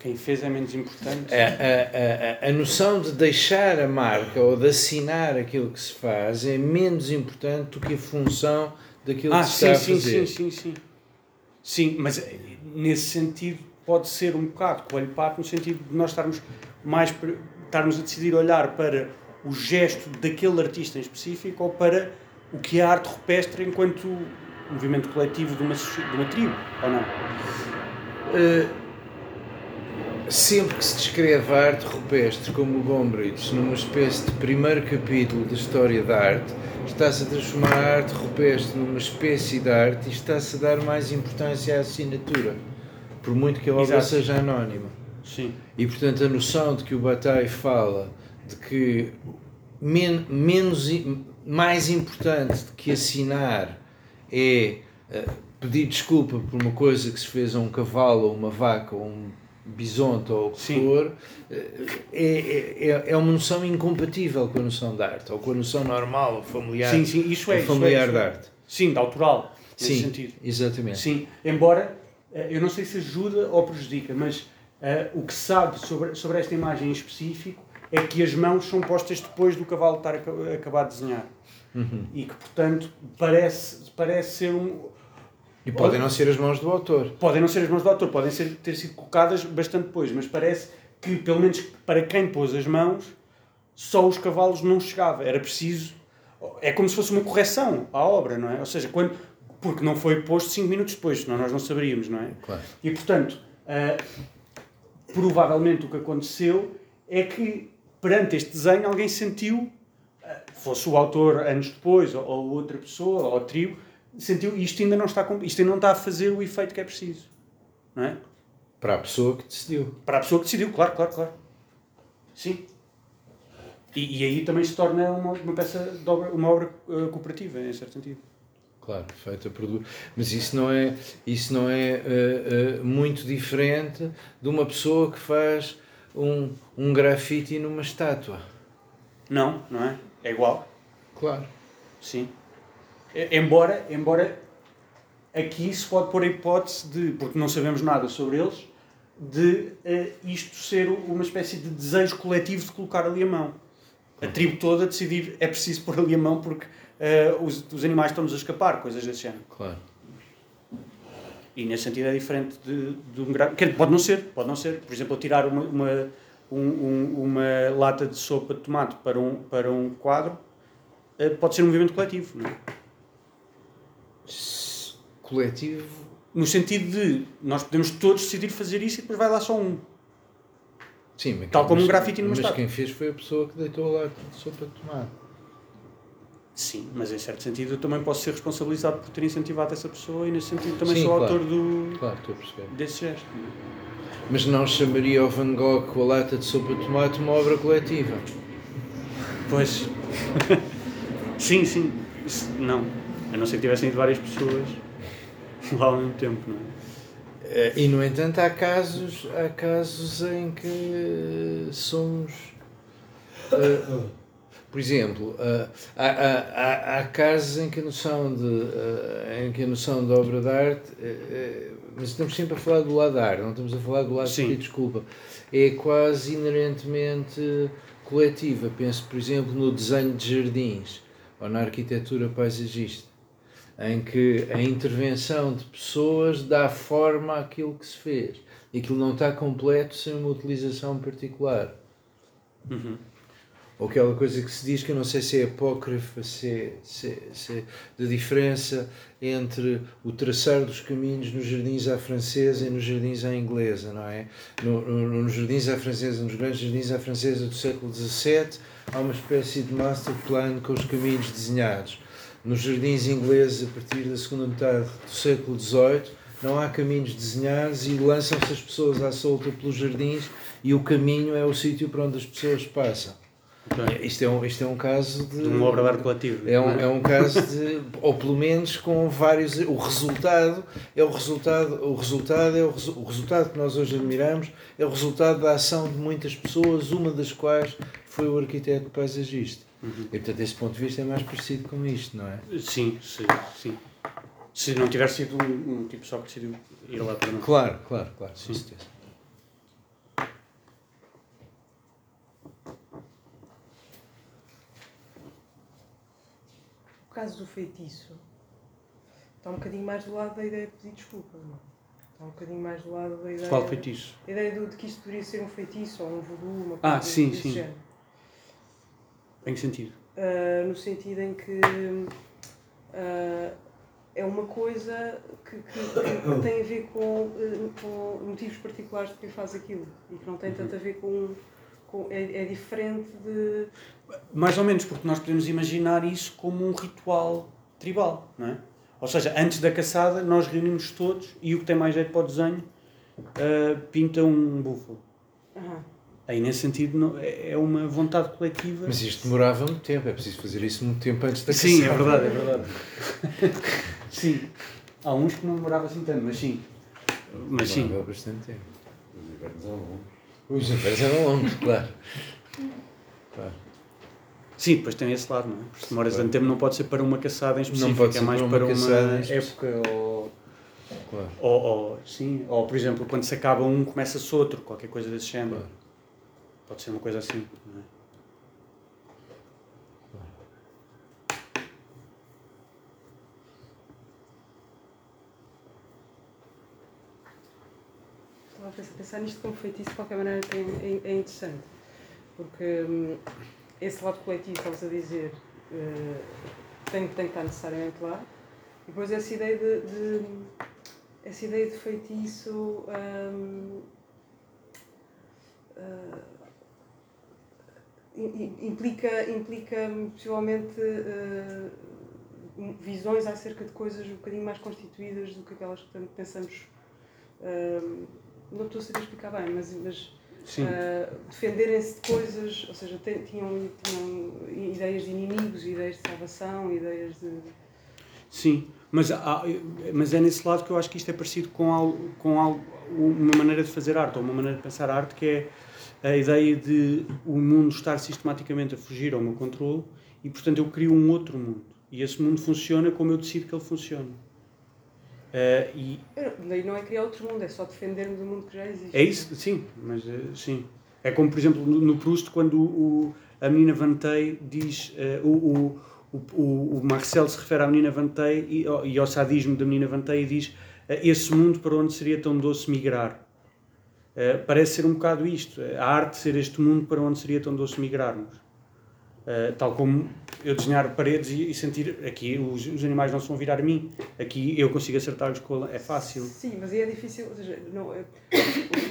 Quem fez é menos importante? A, a, a, a noção de deixar a marca ou de assinar aquilo que se faz é menos importante do que a função daquilo ah, que se está sim, a fazer. Sim, sim, sim. Sim, mas eh, nesse sentido pode ser um bocado coelho-pato no sentido de nós estarmos mais estarmos a decidir olhar para o gesto daquele artista em específico ou para o que é a arte rupestre enquanto movimento coletivo de uma, de uma tribo, ou não? Uh, sempre que se descreve a arte rupestre como o Gombrich numa espécie de primeiro capítulo da história da arte, está-se a transformar a arte rupestre numa espécie de arte e está-se a dar mais importância à assinatura, por muito que a obra Exato. seja anónima. Sim. E portanto a noção de que o Bataille fala de que men menos, mais importante do que assinar é uh, pedir desculpa por uma coisa que se fez a um cavalo ou uma vaca ou um bisonte ou o que Sim. for, eh, é, é, é uma noção incompatível com a noção de arte, ou com a noção normal, ou familiar, sim, sim, isso é, familiar isso é, de arte. Sim, de autoral, nesse sim, sentido. exatamente. Sim, embora, eh, eu não sei se ajuda ou prejudica, mas uh, o que se sabe sobre, sobre esta imagem em específico é que as mãos são postas depois do cavalo estar a, acabar de desenhar. Uhum. E que, portanto, parece, parece ser um e podem não ser as mãos do autor. Podem não ser as mãos do autor, podem ser, ter sido colocadas bastante depois, mas parece que, pelo menos para quem pôs as mãos, só os cavalos não chegava. Era preciso. É como se fosse uma correção à obra, não é? Ou seja, quando, porque não foi posto 5 minutos depois, senão nós não saberíamos, não é? Claro. E portanto, uh, provavelmente o que aconteceu é que perante este desenho alguém sentiu, uh, fosse o autor anos depois, ou, ou outra pessoa, ou a tribo, sentiu isto ainda não está isto ainda não está a fazer o efeito que é preciso não é? Para a pessoa que decidiu. Para a pessoa que decidiu claro claro claro. Sim. E, e aí também se torna uma, uma peça de obra, uma obra uh, cooperativa em certo sentido. Claro feita por mas isso não é isso não é uh, uh, muito diferente de uma pessoa que faz um um grafite numa estátua. Não não é? É igual. Claro. Sim Embora, embora aqui se pode pôr a hipótese de, porque não sabemos nada sobre eles, de uh, isto ser uma espécie de desejo coletivo de colocar ali a mão. A tribo toda decidir é preciso pôr ali a mão porque uh, os, os animais estão-nos a escapar, coisas desse género. Claro. E nesse sentido é diferente de, de um grau. Pode não ser, pode não ser. Por exemplo, tirar uma, uma, um, um, uma lata de sopa de tomate para um, para um quadro uh, pode ser um movimento coletivo, não é? Coletivo no sentido de nós podemos todos decidir fazer isso e depois vai lá só um. Sim, mas, Tal como um grafite numa Mas estátua. quem fez foi a pessoa que deitou lá de sopa de tomate. Sim, mas em certo sentido eu também posso ser responsabilizado por ter incentivado essa pessoa e nesse sentido também Sim, sou claro. autor do, Claro, desse gesto. Mas não chamaria o Van Gogh com a lata de sopa de tomate uma obra coletiva. Pois. sim, sim. Isso- Não. A não ser que tivessem ido várias pessoas lá ao mesmo tempo, não é? Eh, E no entanto há casos, há casos em que somos. eh, por exemplo, eh, há, há, há, casos em que a noção de, eh, em que a noção de obra de arte, mas estamos sempre a falar do lado da arte, não estamos a falar do lado Sim. de desculpa, é quase inerentemente coletiva. Penso, por exemplo, no desenho de jardins ou na arquitetura paisagista em que a intervenção de pessoas dá forma àquilo que se fez. E aquilo não está completo sem uma utilização particular. Uhum. Ou aquela coisa que se diz, que eu não sei se é apócrifa, se é, se, é- se é da diferença entre o traçar dos caminhos nos jardins à francesa e nos jardins à inglesa, não é? No, no- nos jardins à francesa, nos grandes jardins à francesa do século XVII, há uma espécie de master plan com os caminhos desenhados. Nos jardins ingleses, a partir da segunda metade do século XVIII, não há caminhos desenhados e lançam-se as pessoas à solta pelos jardins e o caminho é o sítio para onde as pessoas passam. Ok. Isto é um, isto é um caso de. De uma obra de arte coletiva. É um, não é um caso de. Ou pelo menos com vários. O resultado é o resultado. O resultado é o, o resultado que nós hoje admiramos é o resultado da ação de muitas pessoas, uma das quais foi o arquiteto paisagista. Uhum. E portanto, desse ponto de vista, é mais parecido com isto, não é? Sim, sim, sim. Se não tiver sido um, um tipo só que decidiu ir lá para não. Claro, claro, claro. Com Sim. certeza. O caso do feitiço está um bocadinho mais do lado da ideia de pedir desculpa, não é? Está um bocadinho mais do lado da ideia. Qual feitiço? A ideia do- de que isto poderia ser um feitiço ou um voodoo, uma Ah, coisa sim, desse sim. género. Em que sentido? Uh, no sentido em que uh, é uma coisa que, que- que tem a ver com, uh, com motivos particulares de quem faz aquilo e que não tem tanto a ver com. com é, é diferente de. Mais ou menos, porque nós podemos imaginar isso como um ritual tribal, não é? Ou seja, antes da caçada, nós reunimos todos e o que tem mais jeito para o desenho ah, pinta um búfalo. Aham. Aí, nesse sentido, não- é é uma vontade coletiva. Mas isto demorava muito tempo, é preciso fazer isso muito tempo antes da Sim, é caçada. verdade, é verdade. sim. Há uns que não demorava assim tanto, mas sim. Mas sim. Demorava bastante tempo. Os invernos eram longos. Os invernos eram longos, claro. claro. Sim, depois tem esse lado, não é? Porque se demoras tanto tempo não pode ser para uma caçada em específico, pode é ser mais para uma para uma, caçada época ou, claro. ou, ou- sim, ou por exemplo, quando se acaba um, começa-se outro, qualquer coisa desse género. Claro. Pode ser uma coisa assim, é? A pensar, nisto como feitiço de qualquer maneira tem, é, é interessante. Porque hum, esse lado coletivo, estavas a dizer, eh, tem, tem que estar necessariamente lá. E depois essa ideia de, de- essa ideia de feitiço hum, im- implica, implica possivelmente ah, visões acerca de coisas um bocadinho mais constituídas do que aquelas que pensamos. ah, não estou a saber explicar bem, mas, mas ah, defenderem-se de coisas, ou seja, tinham, tinham ideias de inimigos, ideias de salvação, ideias de. Sim, mas, há- mas é nesse lado que eu acho que isto é parecido com, algo, com algo, uma maneira de fazer arte, ou uma maneira de pensar arte, que é a ideia de o mundo estar sistematicamente a fugir ao meu controle e, portanto, eu crio um outro mundo. E esse mundo funciona como eu decido que ele funcione. Uh, e Daí não é criar outro mundo, é só defendermos o mundo que já existe. É isso, sim, mas uh, sim. É como, por exemplo, no, no Proust, quando o, a menina Vantei diz. Uh, o, o, o, o, Marcel se refere à menina Vantei e, e, ao sadismo da menina Vantei e diz: Esse mundo para onde seria tão doce migrar. parece ser um bocado isto, a arte ser este mundo para onde seria tão doce migrarmos. Uh, tal como eu desenhar paredes e, e sentir aqui os, os, animais não se vão virar a mim, aqui eu consigo acertar-lhes com é fácil. Sim, mas é difícil, ou seja, não, é,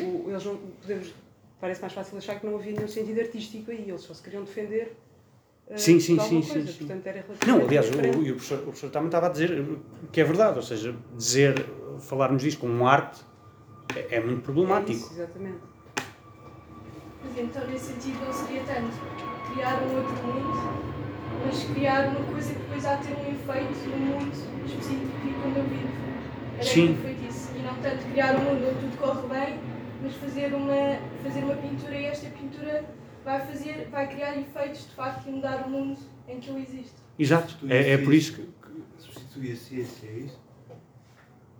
o, o, eles não podemos, parece mais fácil achar que não havia nenhum sentido artístico aí, eles só se queriam defender. Sim, sim, sim, coisa, sim, portanto, Não, aliás, o, o, o, professor, o professor também estava a dizer que é verdade, ou seja, dizer, falarmos disto como arte é, é muito problemático. É isso, exatamente. Mas então, nesse sentido, não seria tanto criar um outro mundo, mas criar uma coisa que depois há de ter um efeito no mundo específico e quando eu vivo. Era Sim. feitiço. E não tanto criar um mundo onde tudo corre bem, mas fazer uma, fazer uma pintura e esta pintura vai, fazer, vai criar efeitos de facto e mudar o mundo em que eu existo. Exato, é, é por isso que. Substitui a ciência, é isso?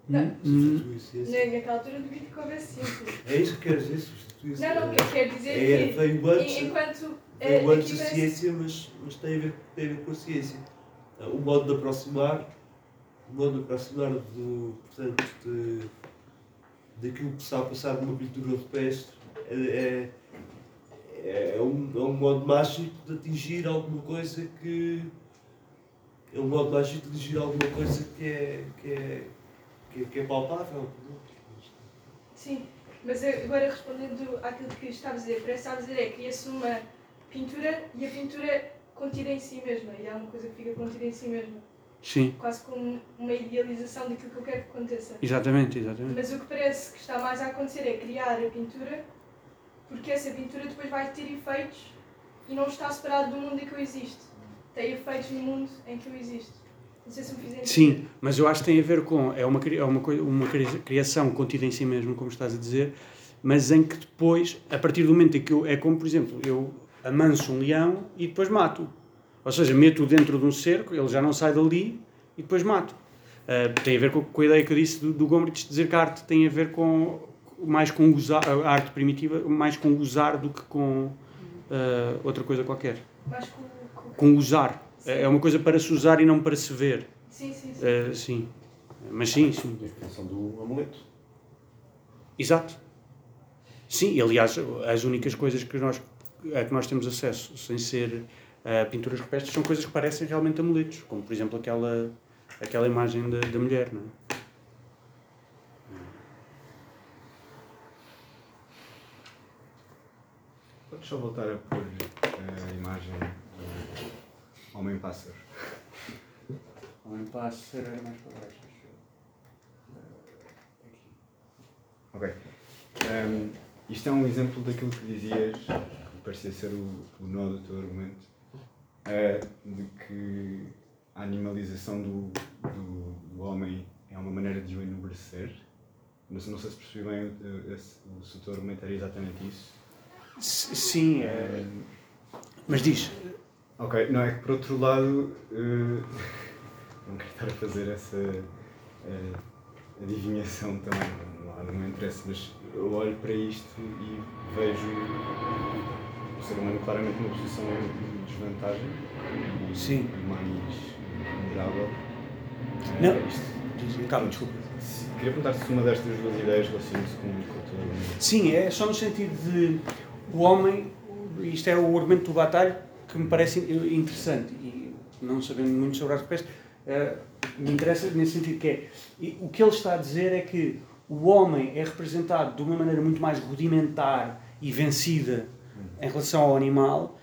Não, Hum, substitui a ciência. Naquela altura duvido que houvesse ciência. É isso que quer dizer, substitui a ciência? Não, não, quer, quer dizer é, que veio antes, enquanto veio é, antes a ciência, mas, mas tem, a ver, tem a ver com a ciência. O modo de aproximar, o modo de aproximar do, portanto, de, daquilo que está a passar numa pintura rupestre é, é, é, um, é um modo mágico de atingir alguma coisa que é um modo mágico de atingir alguma coisa que é, que é, que é, que é palpável. Sim, mas agora respondendo àquilo que estava a dizer, parece a dizer é que cria-se uma pintura e a pintura contida em si mesma, e há uma coisa que fica contida em si mesma. Sim. Quase como uma idealização daquilo que eu quero que aconteça. Exatamente, exatamente. Mas o que parece que está mais a acontecer é criar a pintura, porque essa pintura depois vai ter efeitos e não está separado do mundo em que eu existo. Tem efeitos no mundo em que eu existo. Não sei se me. Sim, mas eu acho que tem a ver com. É uma, é uma, uma criação contida em si mesmo, como estás a dizer, mas em que depois, a partir do momento em que eu. É como, por exemplo, eu amanso um leão e depois mato. Ou seja, meto-o dentro de um cerco, ele já não sai dali e depois mato. Uh, tem a ver com, com, a ideia que eu disse do, do Gombrich dizer que a arte tem a ver com mais com usar, a arte primitiva, mais com usar do que com uh, outra coisa qualquer. Mais com, com... com usar. Sim. É uma coisa para se usar e não para se ver. Sim, sim, sim. Uh, sim. Mas sim, sim. A expressão do amuleto. Exato. Sim, e aliás, as únicas coisas que nós a que nós temos acesso, sem ser uh, pinturas rupestres, são coisas que parecem realmente amuletos, como por exemplo aquela, aquela imagem da, da mulher. Não é? Podes só voltar a pôr a imagem do homem-pássaro? Homem-pássaro era mais para baixo. Ok. Um, isto é um exemplo daquilo que dizias parecia ser o, o nó do teu argumento, é de que a animalização do, do, do, homem é uma maneira de o enobrecer. Mas não sei se percebi bem esse, se o teu argumento era exatamente isso. Sim, é... mas diz. Ok, não é que por outro lado, uh, não quero estar a fazer essa uh, adivinhação também, não, não me interessa, mas eu olho para isto e vejo o ser humano claramente numa posição de desvantagem e, Sim. mais vulnerável. Não, é, isto, Calma, desculpa. Queria perguntar-te se uma destas duas ideias relaciona-se com, com o teu Sim, é só no sentido de o homem, isto é o argumento do Batalha que me parece interessante e não sabendo muito sobre a espécie, uh, me interessa nesse sentido que é, o que ele está a dizer é que o homem é representado de uma maneira muito mais rudimentar e vencida em relação ao animal,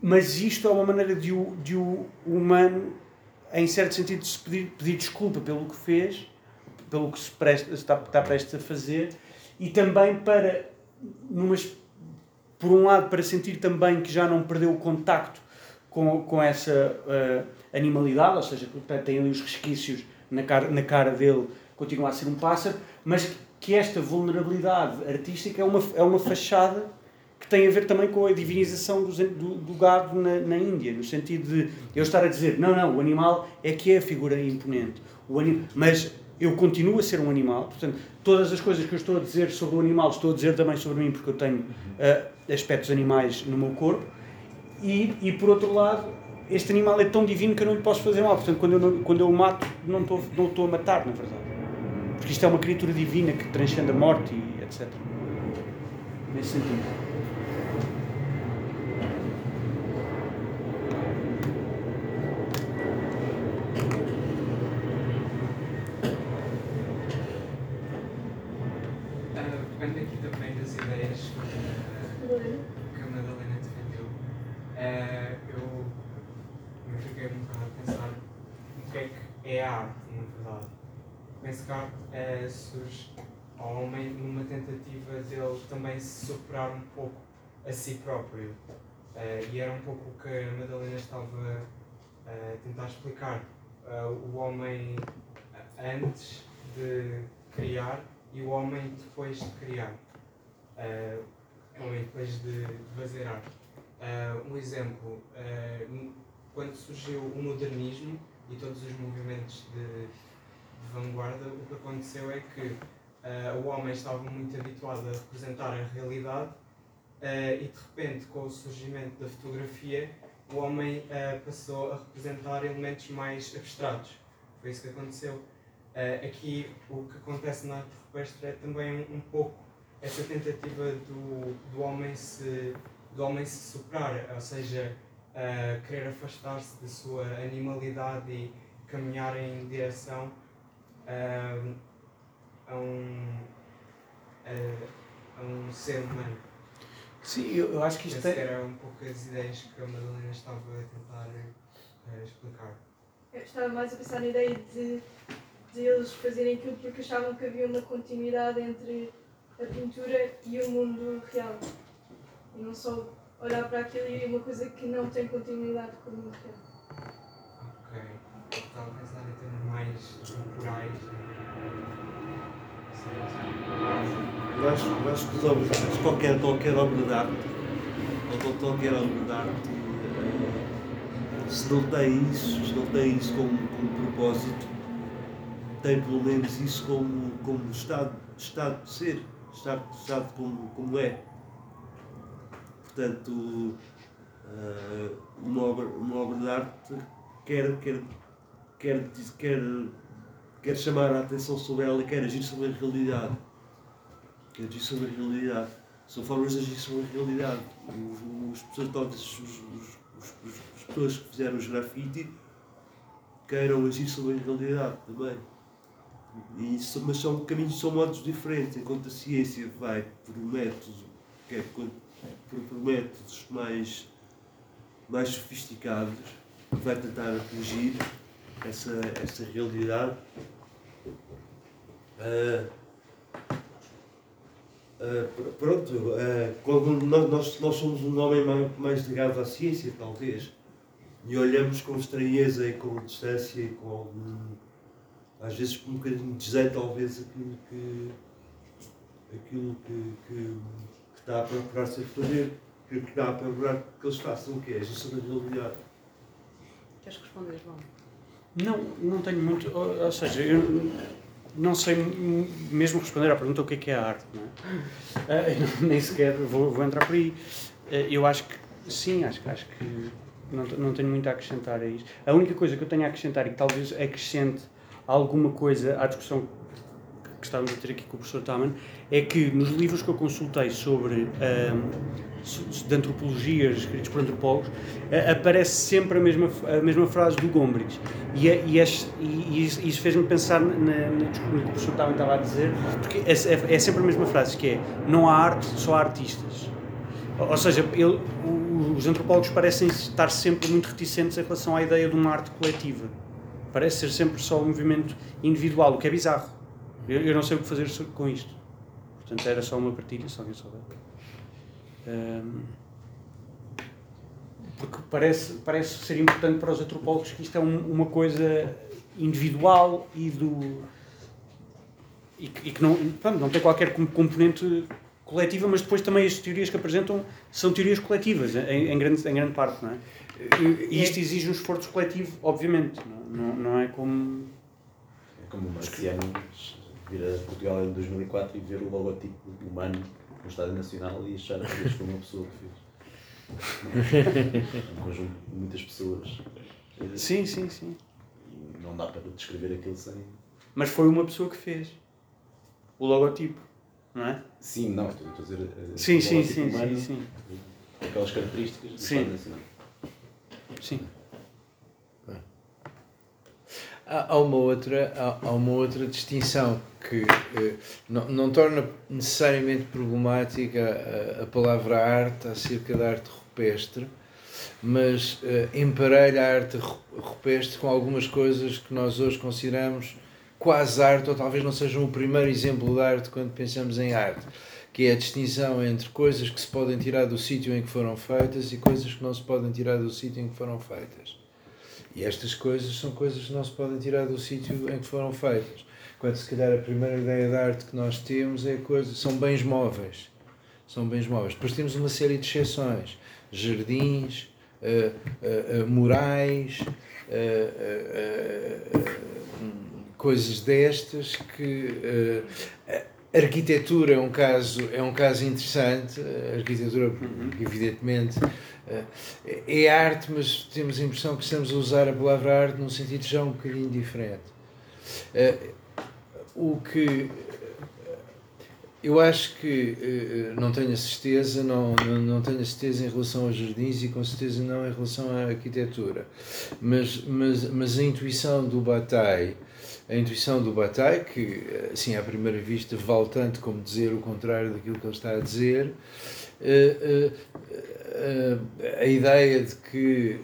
mas isto é uma maneira de o, de o humano, em certo sentido, se pedir, pedir desculpa pelo que fez, pelo que se presta, está, está prestes a fazer, e também para, numas, por um lado, para sentir também que já não perdeu o contacto com, com essa uh, animalidade, ou seja, tem ali os resquícios na cara, na cara dele, continua a ser um pássaro, mas que esta vulnerabilidade artística é uma, é uma fachada que tem a ver também com a divinização do, do, do gado na, na, Índia, no sentido de eu estar a dizer, não, não, o animal é que é a figura imponente. O anim... Mas eu continuo a ser um animal, portanto, todas as coisas que eu estou a dizer sobre o animal, estou a dizer também sobre mim, porque eu tenho uh, aspectos animais no meu corpo, e, e por outro lado, este animal é tão divino que eu não lhe posso fazer mal, portanto, quando eu, quando eu o mato, não estou, não estou a matar, na verdade. Porque isto é uma criatura divina que transcende a morte e etc. Nesse sentido. Surge ao homem numa tentativa dele também se superar um pouco a si próprio. Uh, e era um pouco o que a Madalena estava a tentar explicar. Uh, o homem antes de criar e o homem depois de criar. Uh, o homem depois de, de fazer arte. Um exemplo, quando surgiu o modernismo e todos os movimentos de vanguarda, o que aconteceu é que uh, o homem estava muito habituado a representar a realidade uh, e de repente, com o surgimento da fotografia, o homem uh, passou a representar elementos mais abstratos. Foi isso que aconteceu. aqui, o que acontece na arte rupestre é também um, um pouco essa tentativa do, do, homem se, do homem se superar, ou seja, querer afastar-se da sua animalidade e caminhar em direção a, a, um, a, a, um ser humano. Sim, eu, eu acho que isto é... era um pouco as ideias que a Madalena estava a tentar uh, explicar. Eu estava mais a pensar na ideia de, de eles fazerem aquilo porque achavam que havia uma continuidade entre a pintura e o mundo real. E não só olhar para aquilo e uma coisa que não tem continuidade com o mundo real. Ok. Estava a pensar em termos mais temporais. Eu acho, eu acho que os obras, qualquer, qualquer obra de arte, ou qualquer obra de arte, uh, se não tem isso, se não tem isso como, como propósito, tem pelo menos isso como, como estado, estado de ser, estado, estado como, como é. Portanto, uh, uma, obra, uma obra de arte quer, quer quer, quer, quer chamar a atenção sobre ela e quer agir sobre a realidade. Quer agir sobre a realidade. São formas de agir sobre a realidade. Os, pessoas, os, as pessoas que fizeram os grafite queiram agir sobre a realidade também. Mas são caminhos, são modos diferentes, enquanto a ciência vai por métodos, que é, por, por métodos mais, mais sofisticados, vai tentar atingir essa, essa realidade. Uh, uh, pronto, uh, quando nós, nós somos um homem mais, mais ligado à ciência, talvez, e olhamos com estranheza e com distância e com, às vezes, com um bocadinho de desdém, talvez, aquilo que, aquilo que, que está a procurar ser fazer, que, que está a procurar que eles façam o que é, a gestão da realidade. Queres responder, João? Não, não tenho muito. Ou, ou, seja, eu não sei mesmo responder à pergunta o que é que é a arte. Não é? uh, nem sequer vou, vou, entrar por aí. Uh, eu acho que sim, acho, acho que não, não tenho muito a acrescentar a isto. A única coisa que eu tenho a acrescentar e que talvez acrescente alguma coisa à discussão que estávamos a ter aqui com o professor Taman, é que nos livros que eu consultei sobre um, de escritos por antropólogos, aparece sempre a mesma, a mesma frase do Gombrich. E, é, e, é, e isso fez-me pensar na, na, no que o professor Taman estava a dizer, porque é, é, é, sempre a mesma frase, que é, não há arte, só há artistas. Ou seja, ele, os antropólogos parecem estar sempre muito reticentes em relação à ideia de uma arte coletiva. Parece ser sempre só um movimento individual, o que é bizarro. Eu, eu não sei o que fazer com isto. Portanto, era só uma partilha, se alguém souber. Um, porque parece, parece ser importante para os antropólogos que isto é um, uma coisa individual e do e que, e que não, pronto, não tem qualquer componente coletiva, mas depois também as teorias que apresentam são teorias coletivas, em, em grande, em grande parte, não é? E isto exige um esforço coletivo, obviamente, não, não, não é como É como o Marciano vir a Portugal em 2004 e ver o logotipo humano no Estádio Nacional e achar que foi uma pessoa que fez. um conjunto de muitas pessoas. Sim, sim, sim. Não dá para descrever aquilo sem. Mas foi uma pessoa que fez o logotipo, não é? Sim, não, estou, a dizer. Eh, sim, sim, sim, humano, sim, sim. Aquelas características do sim. Estado Nacional. Sim. Há uma outra, há, uma outra distinção que eh, não, não torna necessariamente problemática a, palavra arte acerca da arte rupestre, mas eh, emparelha a arte rupestre com algumas coisas que nós hoje consideramos quase arte, ou talvez não sejam o primeiro exemplo de arte quando pensamos em arte, que é a distinção entre coisas que se podem tirar do sítio em que foram feitas e coisas que não se podem tirar do sítio em que foram feitas. E estas coisas são coisas que não se podem tirar do sítio em que foram feitas. Quando se calhar a primeira ideia de arte que nós temos é coisas, são bens móveis. São bens móveis. Depois temos uma série de exceções. Jardins, uh, uh, uh, murais, coisas destas que arquitetura é um caso é um caso interessante a arquitetura uhum. evidentemente eh, é arte, mas temos a impressão que estamos a usar a palavra arte num sentido já um bocadinho diferente. Eh, o que eu acho que eh, não tenho a certeza, não, não, tenho a certeza em relação aos jardins e com certeza não em relação à arquitetura. Mas, mas, mas a intuição do Bataille, a intuição do Bataille, que assim à primeira vista vale tanto como dizer o contrário daquilo que ele está a dizer, a ideia de que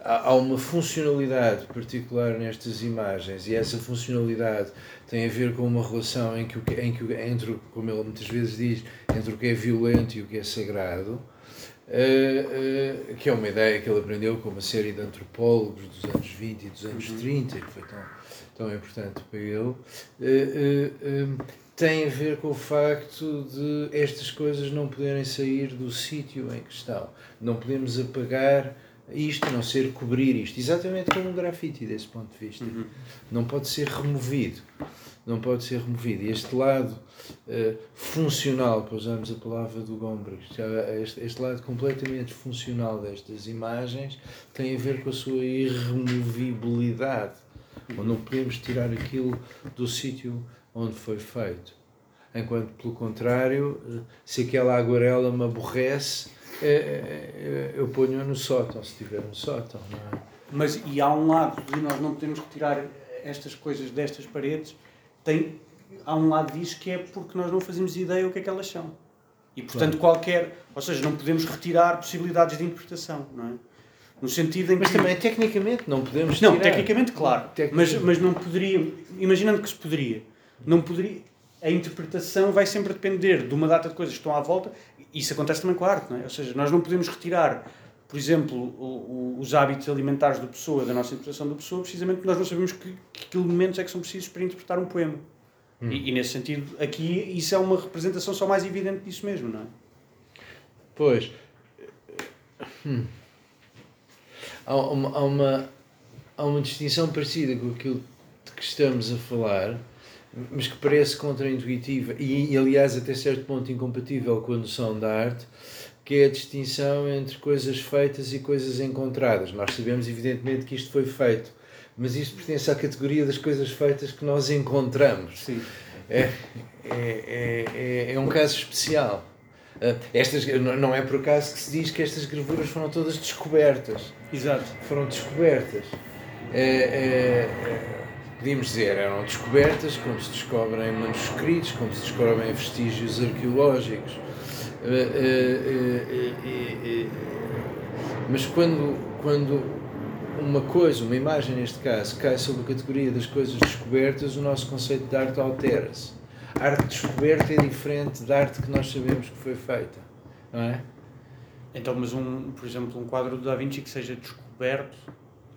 há uma funcionalidade particular nestas imagens e essa funcionalidade tem a ver com uma relação em que, em que entre, como ele muitas vezes diz, entre o que é violento e o que é sagrado, que é uma ideia que ele aprendeu com uma série de antropólogos dos anos 20 e dos anos 30, uhum. que foi tão, tão importante para ele tem a ver com o facto de estas coisas não poderem sair do sítio em que estão. Não podemos apagar isto, não ser cobrir isto. Exatamente como um grafite, desse ponto de vista. Uhum. Não pode ser removido. Não pode ser removido. E este lado uh, funcional, para usarmos a palavra do Gombrich, este, este lado completamente funcional destas imagens, tem a ver com a sua irremovibilidade. Uhum. Não podemos tirar aquilo do sítio onde foi feito. Enquanto, pelo contrário, se aquela aguarela me aborrece, é, é, eu ponho-a no sótão, se estiver no sótão. Não é? Mas, e há um lado de nós não podemos retirar estas coisas destas paredes, tem, há um lado disso que é porque nós não fazemos ideia o que é que elas são. E, portanto, claro. qualquer. Ou seja, não podemos retirar possibilidades de interpretação, não é? No sentido em que. Mas também, tecnicamente, não podemos. Não, tecnicamente, claro. Tecnicamente. Mas, mas não poderia. Imaginando que se poderia não poderia. A interpretação vai sempre depender de uma data de coisas que estão à volta. Isso acontece também com a arte, não é? Ou seja, nós não podemos retirar, por exemplo, o, o, os hábitos alimentares da pessoa, da nossa interpretação da pessoa, precisamente porque nós não sabemos que, que elementos é que são precisos para interpretar um poema. Hum. E, e, nesse sentido, aqui isso é uma representação só mais evidente disso mesmo, não é? Pois. Hum. Há, uma, há, uma, há uma distinção parecida com aquilo de que estamos a falar mas que parece contraintuitiva e, e, aliás, até certo ponto incompatível com a noção da arte, que é a distinção entre coisas feitas e coisas encontradas. Nós sabemos, evidentemente, que isto foi feito, mas isto pertence à categoria das coisas feitas que nós encontramos. Sim. É, é, é, é, é um caso especial. Ah, estas, não é por acaso que se diz que estas gravuras foram todas descobertas. Exato. Foram descobertas. É, é, podíamos dizer, eram descobertas, como se descobrem manuscritos, como se descobrem vestígios arqueológicos. Mas quando, quando uma coisa, uma imagem neste caso, cai sob a categoria das coisas descobertas, o nosso conceito de arte altera-se. A arte descoberta é diferente da arte que nós sabemos que foi feita, não é? Então, mas um, por exemplo, um quadro do Da Vinci que seja descoberto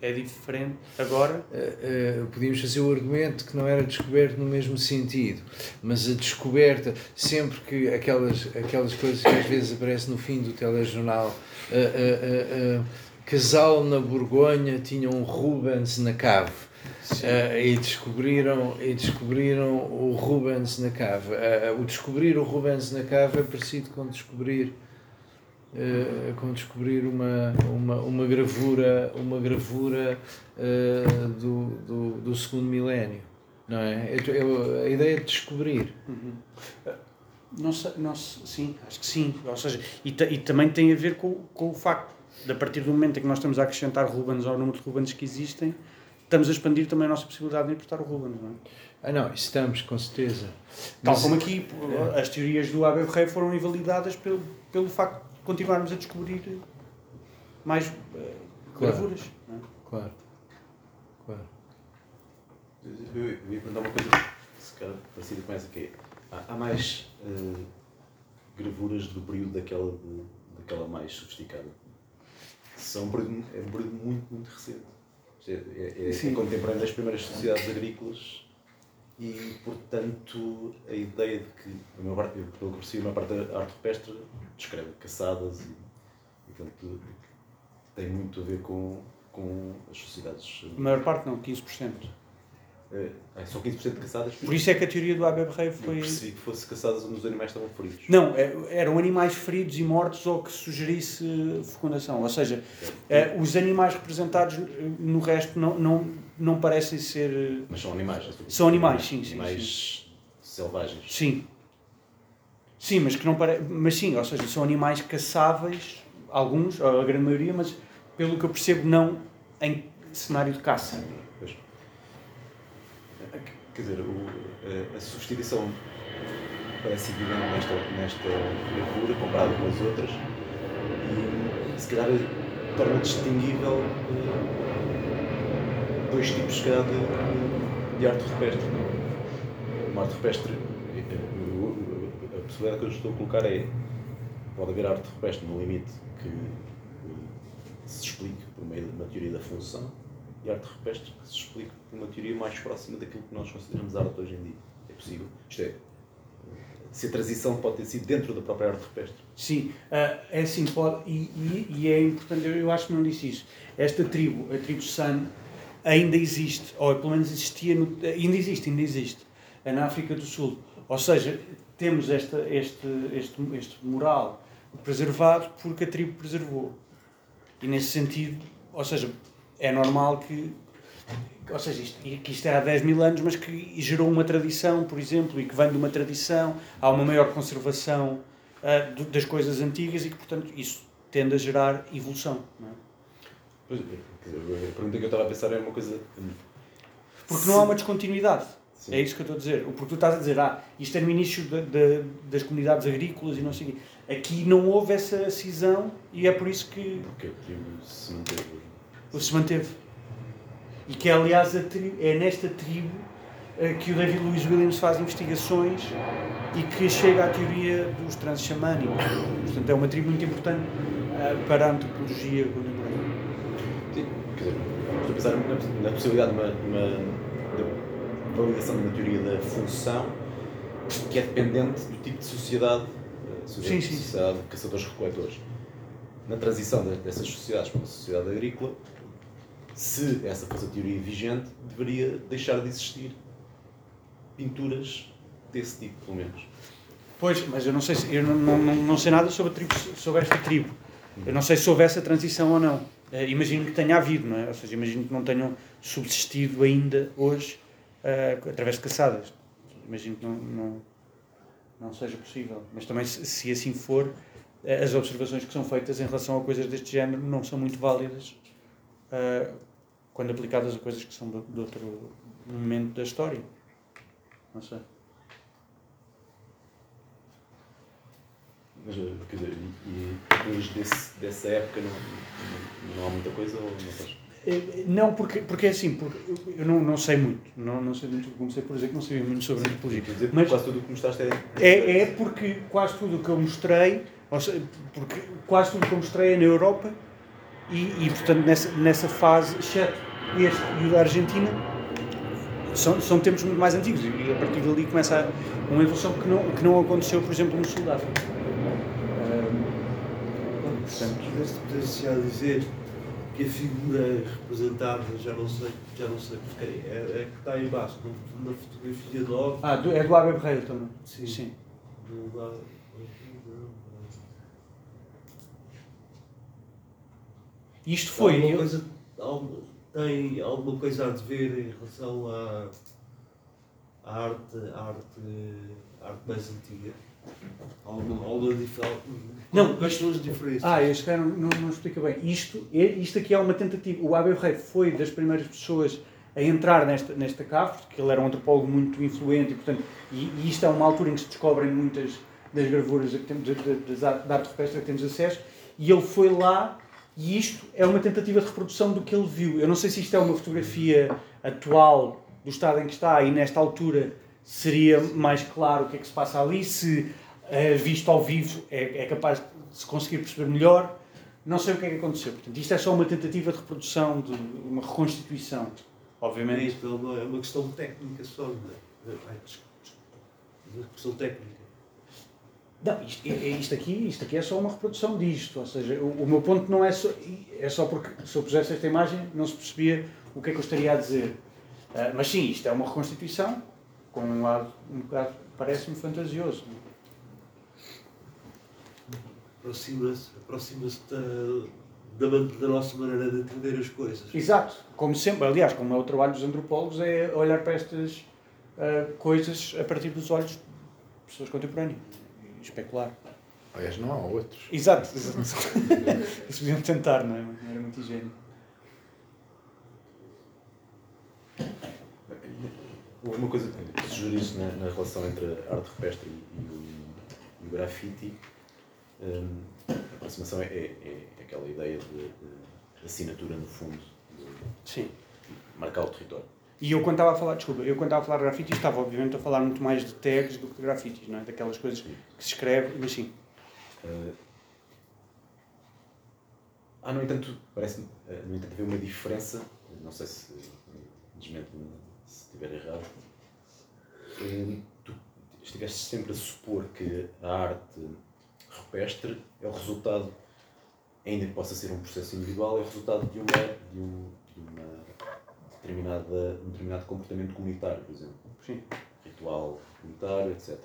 é diferente agora? Uh, uh, podíamos fazer o argumento que não era descoberto no mesmo sentido, mas a descoberta, sempre que aquelas, aquelas coisas que às vezes aparecem no fim do telejornal, uh, casal na Borgonha tinha um Rubens na cave. Uh, e, descobriram, e descobriram o Rubens na cave. Uh, o descobrir o Rubens na cave é parecido com descobrir uh, com descobrir uma, uma, uma gravura uma gravura do, do, do segundo milénio não é? a ideia de descobrir uhum. não, sei, não, sim, acho que sim ou seja, e, e também tem a ver com, com o facto de a partir do momento em que nós estamos a acrescentar Rubens ao número de Rubens que existem estamos a expandir também a nossa possibilidade de importar o Rubens, não é? Ah, não, estamos, com certeza. Tal Mas, como aqui, é. as teorias do Abel Rey foram invalidadas pelo, pelo facto de continuarmos a descobrir mais uh, claro, gravuras. É? Claro, claro. Eu, eu ia perguntar uma coisa, se calhar parecida com essa, que é, há, há mais uh, gravuras do período daquela, daquela mais sofisticada. São um período, é um período muito, muito recente é, é, é contemporâneo das primeiras sociedades agrícolas e, portanto, a ideia de que, meu parte, pelo que percebi, uma parte da arte rupestre descreve caçadas e, e portanto, tem muito a ver com, com as sociedades. A maior parte não, 15%. É, é são 15% de caçadas. Por isso é que a teoria do Abel Rey foi. Se fosse caçadas onde os animais estavam feridos. Não, é, eram animais feridos e mortos ou que sugerisse fecundação. Ou seja, é, os animais representados no resto não, não, não parecem ser. Mas são animais. São animais, sim. sim animais sim. selvagens. Sim. Sim, mas que não pare... Mas sim, ou seja, são animais caçáveis, alguns, a grande maioria, mas pelo que eu percebo, não em cenário de caça. Quer dizer, o, a, a substituição parece nesta, nesta gravura comparada com as outras e se calhar torna distinguível uh, dois tipos, calhar, de, de arte rupestre. Uma arte rupestre, a possibilidade que eu estou a colocar é pode haver arte rupestre no limite que se explique por meio de uma teoria da função e arte rupestre que se explique por uma teoria mais próxima daquilo que nós consideramos arte hoje em dia. É possível. Isto é, se a transição pode ter sido dentro da própria arte rupestre. Sim, uh, é assim, pode, e, e, e, é importante, eu, eu acho que não disse isso. Esta tribo, a tribo San, ainda existe, ou pelo menos existia, no, ainda existe, ainda existe, na África do Sul. Ou seja, temos esta, este, este, este moral preservado porque a tribo preservou. E nesse sentido, ou seja, é normal que. Ou seja, isto, que isto é há 10 mil anos, mas que gerou uma tradição, por exemplo, e que vem de uma tradição, há uma maior conservação uh, das coisas antigas e que, portanto, isso tende a gerar evolução. Não é? Pois, a pergunta que eu estava a pensar é uma coisa. Porque não há uma descontinuidade. Sim. É isso que eu estou a dizer. Porque tu estás a dizer, ah, isto é no início de, de, das comunidades agrícolas e não sei o quê. Aqui não houve essa cisão e é por isso que. Porque a tribo se manteve se manteve. E que, aliás, tribo, é nesta tribo uh, que o David Louis Williams faz investigações e que chega à teoria dos transes xamânicos. Portanto, é uma tribo muito importante uh, para a antropologia contemporânea. Sim, quer dizer, estou a pensar na, possibilidade de uma, uma de validação de uma teoria da função que é dependente do tipo de sociedade, eh, sociedade, sim, sim. sociedade de caçadores-recoletores. Na transição dessas sociedades para uma sociedade agrícola, se essa fosse a teoria vigente, deveria deixar de existir pinturas desse tipo, pelo menos. Pois, mas eu não sei, eu não, não, não sei nada sobre, tribo, sobre esta tribo. Eu não sei se houve essa transição ou não. Uh, imagino que tenha havido, não é? Ou seja, imagino que não tenham subsistido ainda hoje uh, através de caçadas. Imagino que não, não, não seja possível. Mas também, se, se assim for, uh, as observações que são feitas em relação a coisas deste género não são muito válidas uh, quando aplicadas a coisas que são de, de, outro momento da história. Não sei. Mas, eh, quer dizer, e depois desse, dessa época não, não, há muita coisa ou não faz? Eh, não, porque, porque é assim, porque eu não, não sei muito, não, não sei muito, comecei por dizer que não sabia muito sobre antropologia. Dizer, mas quase tudo o que mostraste é... é... É porque quase tudo o que eu mostrei, seja, porque quase tudo o que eu mostrei é na Europa e, e portanto, nessa, nessa fase, exceto este e o da Argentina, são, são tempos muito mais antigos e a partir dali começa uma evolução que não, que não aconteceu, por exemplo, no Sul da África. Um, portanto, se já dizer que a figura representada, já não sei, já não sei porque é, é que está aí embaixo, na fotografia do Ah, do, é do Abel Ferreira também. Sim. Sim. Do, da- Isto foi. Alguma eu- coisa, tem alguma coisa a dever em relação à, à arte, à arte, à arte mais antiga? Alguma, alguma diferença? Não, quais são as diferenças? Ah, cara não, não explica bem. Isto, é- isto aqui é uma tentativa. O Abel Rei foi das primeiras pessoas a entrar nesta, nesta cave, porque ele era um antropólogo muito influente e, portanto, e, e isto é uma altura em que se descobrem muitas das gravuras que temos, ar- da arte rupestre que temos acesso, e ele foi lá e isto é uma tentativa de reprodução do que ele viu. Eu não sei se isto é uma fotografia atual do estado em que está e nesta altura seria mais claro o que é que se passa ali, se eh, visto ao vivo é, é capaz de se conseguir perceber melhor. Não sei o que é que aconteceu. Portanto, isto é só uma tentativa de reprodução, de uma reconstituição. Obviamente. isto, é uma, é uma questão técnica só, não é? Uma questão técnica. Não, isto, é- é- isto aqui, isto aqui é só uma reprodução disto. Ou seja, o, o meu ponto não é só. É só porque se eu pusesse esta imagem não se percebia o que é que eu estaria a dizer. Ah, mas sim, isto é uma reconstituição com um lado um bocado, parece-me fantasioso. Aproxima-se aproxima da, da, da nossa maneira de entender as coisas. Exato, como sempre, aliás, como é o trabalho dos antropólogos, é olhar para estas ah, coisas a partir dos olhos de pessoas contemporâneas especular. Aliás, não há outros. Exato, exato. Isso deviam tentar, não é? Não era muito higiênico. Houve uma coisa que sugeriste na, na relação entre a arte rupestre e, e o, e o grafite. Hum, a aproximação é, é, é aquela ideia de, de assinatura, no fundo, de Sim. marcar o território. E eu quando estava a falar, desculpa, eu quando estava a falar de grafite estava obviamente a falar muito mais de tags do que de grafites, não é? Daquelas coisas que se escreve, mas sim. Uh, há, no entanto, parece-me, uh, no entanto, haver uma diferença, não sei se desmente-me se estiver errado, uh, tu estiveste sempre a supor que a arte rupestre é o resultado, ainda que possa ser um processo individual, é o resultado de, uma, de, um, de uma determinada, um determinado comportamento comunitário, por exemplo. Sim. Ritual comunitário, etc.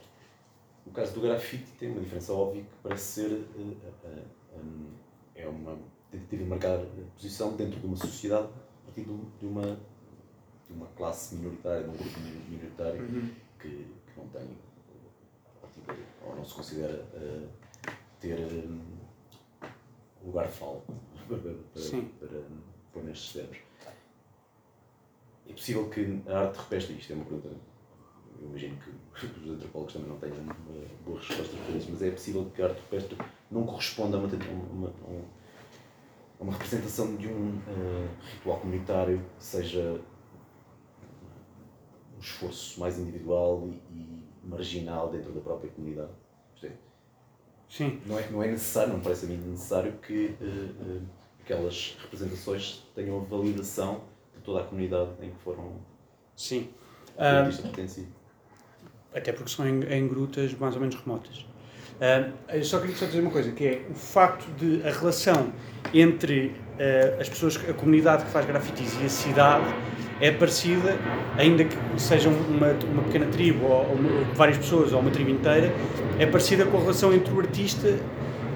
O caso do grafite tem uma diferença óbvia que parece ser uh, uh, um, é uma tentativa de marcar posição dentro de uma sociedade a partir de, uma de uma classe minoritária, de um grupo minoritário Uhum. que, que não tem ou não se considera uh, ter um, lugar de para, para pôr nestes termos. É possível que a arte rupestre, isto é uma pergunta eu imagino que os antropólogos também não tenham uma boa resposta para isso, mas é possível que a arte rupestre não corresponda a uma, uma, uma, uma representação de um uh, ritual comunitário seja um esforço mais individual e, e marginal dentro da própria comunidade. É, Sim. Não é, não é necessário, não parece a mim necessário que uh, uh, aquelas representações tenham a validação toda a comunidade em que foram Sim. o artista pertencia. Até porque são em, em grutas mais ou menos remotas. Ah, eu só queria só dizer uma coisa, que é o facto de a relação entre ah, as pessoas, a comunidade que faz grafitis e a cidade é parecida, ainda que sejam uma, uma pequena tribo ou, ou várias pessoas ou uma tribo inteira, é parecida com a relação entre o artista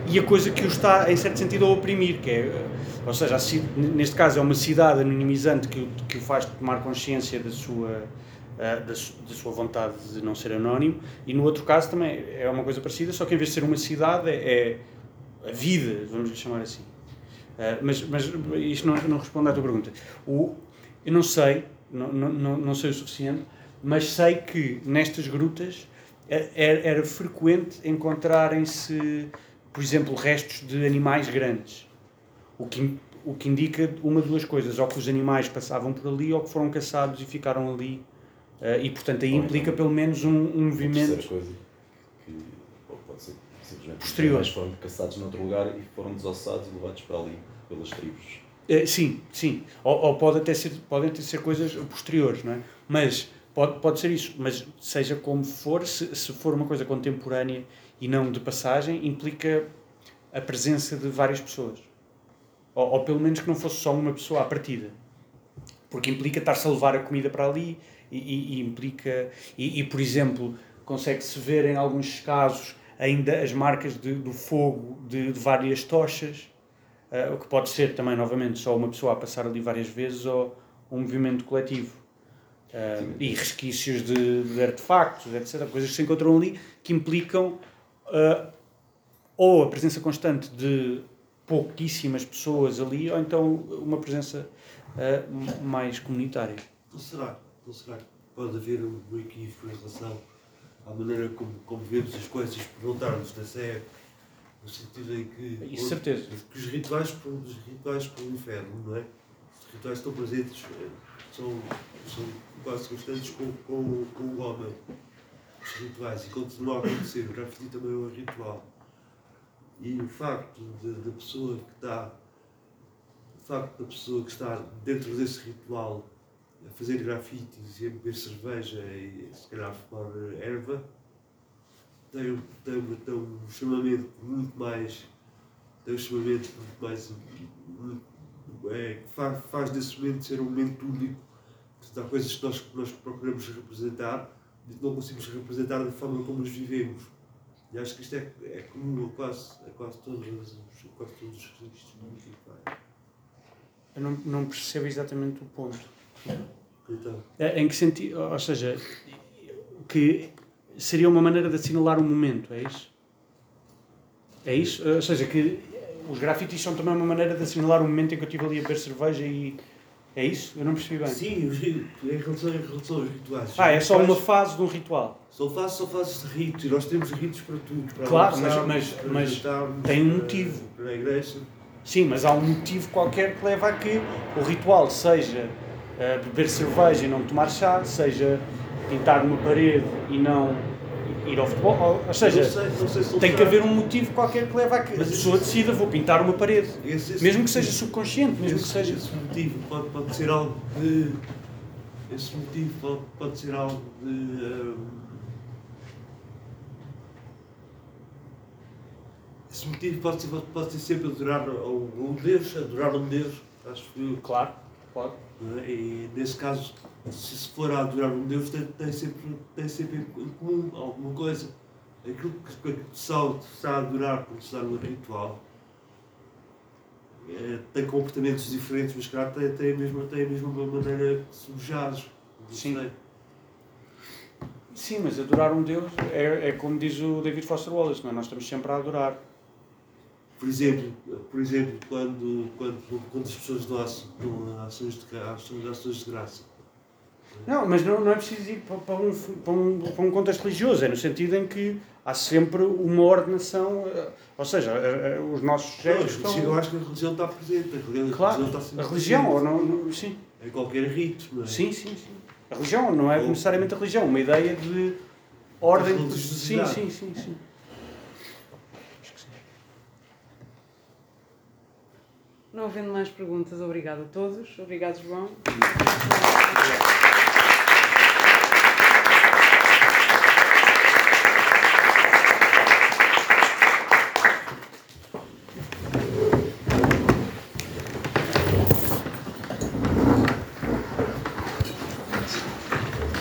e a coisa que o está, em certo sentido, a oprimir, que é, ou seja, neste caso é uma cidade anonimizante que, que o faz tomar consciência da sua, ah, da, da sua vontade de não ser anónimo, e no outro caso também é uma coisa parecida, só que em vez de ser uma cidade é, é a vida, vamos lhe chamar assim. Ah, mas, mas isto não, não responde à tua pergunta. O, eu não sei, não, não, não sei o suficiente, mas sei que nestas grutas eh, era, era frequente encontrarem-se, por exemplo, restos de animais grandes. O que, o que indica uma de duas coisas, ou que os animais passavam por ali ou que foram caçados e ficaram ali. Eh, e portanto aí Ou implica então, pelo menos um, um movimento. coisa que pode- ser simplesmente Posterior. os foram caçados noutro lugar e foram desossados e levados para ali pelas tribos. Eh, sim, sim. Ou, ou pode até ser, podem até ser coisas posteriores, não é? Mas pode, pode ser isso. Mas seja como for, se, se for uma coisa contemporânea e não de passagem, implica a presença de várias pessoas. Ou, ou pelo menos que não fosse só uma pessoa à partida. Porque implica estar-se a levar a comida para ali e, e, e implica. E, e, por exemplo, consegue-se ver em alguns casos ainda as marcas de, do fogo de, de várias tochas, uh, o que pode ser também, novamente, só uma pessoa a passar ali várias vezes ou um movimento coletivo. Uh, e resquícios de, de, artefactos, etc. Coisas que se encontram ali que implicam uh, ou a presença constante de pouquíssimas pessoas ali, ou então uma presença uh, mais comunitária. Não será, não será que pode haver um equívoco em relação à maneira como, como vemos as coisas por voltarmos nessa época? No sentido em que. Isso, certeza. Que os rituais, os rituais inferno, não é? Os rituais estão presentes, eh, são, são quase constantes com, com, com o homem. Os rituais, e continuam a acontecer. O grafite também é um ritual. E o facto da pessoa que está o facto da pessoa que está dentro desse ritual a fazer grafites e a beber cerveja e se calhar fumar erva tem, tem, tem um chamamento muito mais tem um chamamento muito mais é, faz, faz desse momento ser um momento único há coisas que nós, nós procuramos representar e que não conseguimos representar da forma como os vivemos e acho que isto é, é comum a quase, a quase todos os quase todos os registros eu não, não percebo exatamente o ponto. Então. É, em que sentido? Ou seja, que seria uma maneira de assinalar um momento, é isso? É isso? Ou seja, que os grafites são também uma maneira de assinalar um momento em que eu estive ali a beber cerveja e. É isso? Eu não percebi bem. Sim, em relação, em relação aos rituais. Ah, é só uma fase de um ritual. São fases, são fases de ritos e nós temos ritos para tudo. Para claro, mas, mas, mas tem um motivo. Para a igreja. Sim, mas há um motivo qualquer que leva a que o ritual seja uh, beber cerveja e não tomar chá, seja pintar uma parede e não ir ao futebol. Ou, seja, não sei, não sei se tem que haver um motivo qualquer que leva a que mas a pessoa decida vou pintar uma parede. Esse, esse, mesmo que seja subconsciente, mesmo esse, que seja. Esse motivo pode, pode ser algo de. Esse motivo pode, pode ser algo de. Um, esse motivo pode ser, pode ser sempre adorar um Deus, adorar um Deus, acho que. Claro, pode. É? E nesse caso, se for a adorar um Deus, tem, tem, sempre, tem sempre em comum alguma coisa. Aquilo que o pessoal está a adorar quando se dá no ritual é, tem comportamentos diferentes, mas claro, tem, tem, a mesma, tem a mesma maneira que subjaz. Sim. Sei. Sim, mas adorar um Deus é, é como diz o David Foster Wallace, não é? nós estamos sempre a adorar. Por exemplo, por exemplo quando, quando, quando as pessoas dão ações de, ações de graça. Não, mas não, não é preciso ir para, para, um, para, um, para um contexto religioso, é no sentido em que há sempre uma ordenação, eh, ou seja, eh, eh, os nossos gestos. Estão... Eu acho que a religião está presente, a religião, claro, está sempre a religião, ou não, não, sim. Em qualquer rito, não é? Sim, sim, sim. A religião não é ou... necessariamente a religião, uma ideia de ordem. De... Sim, sim, sim, sim. Não havendo mais perguntas, obrigado a todos. Obrigado, João. Obrigado.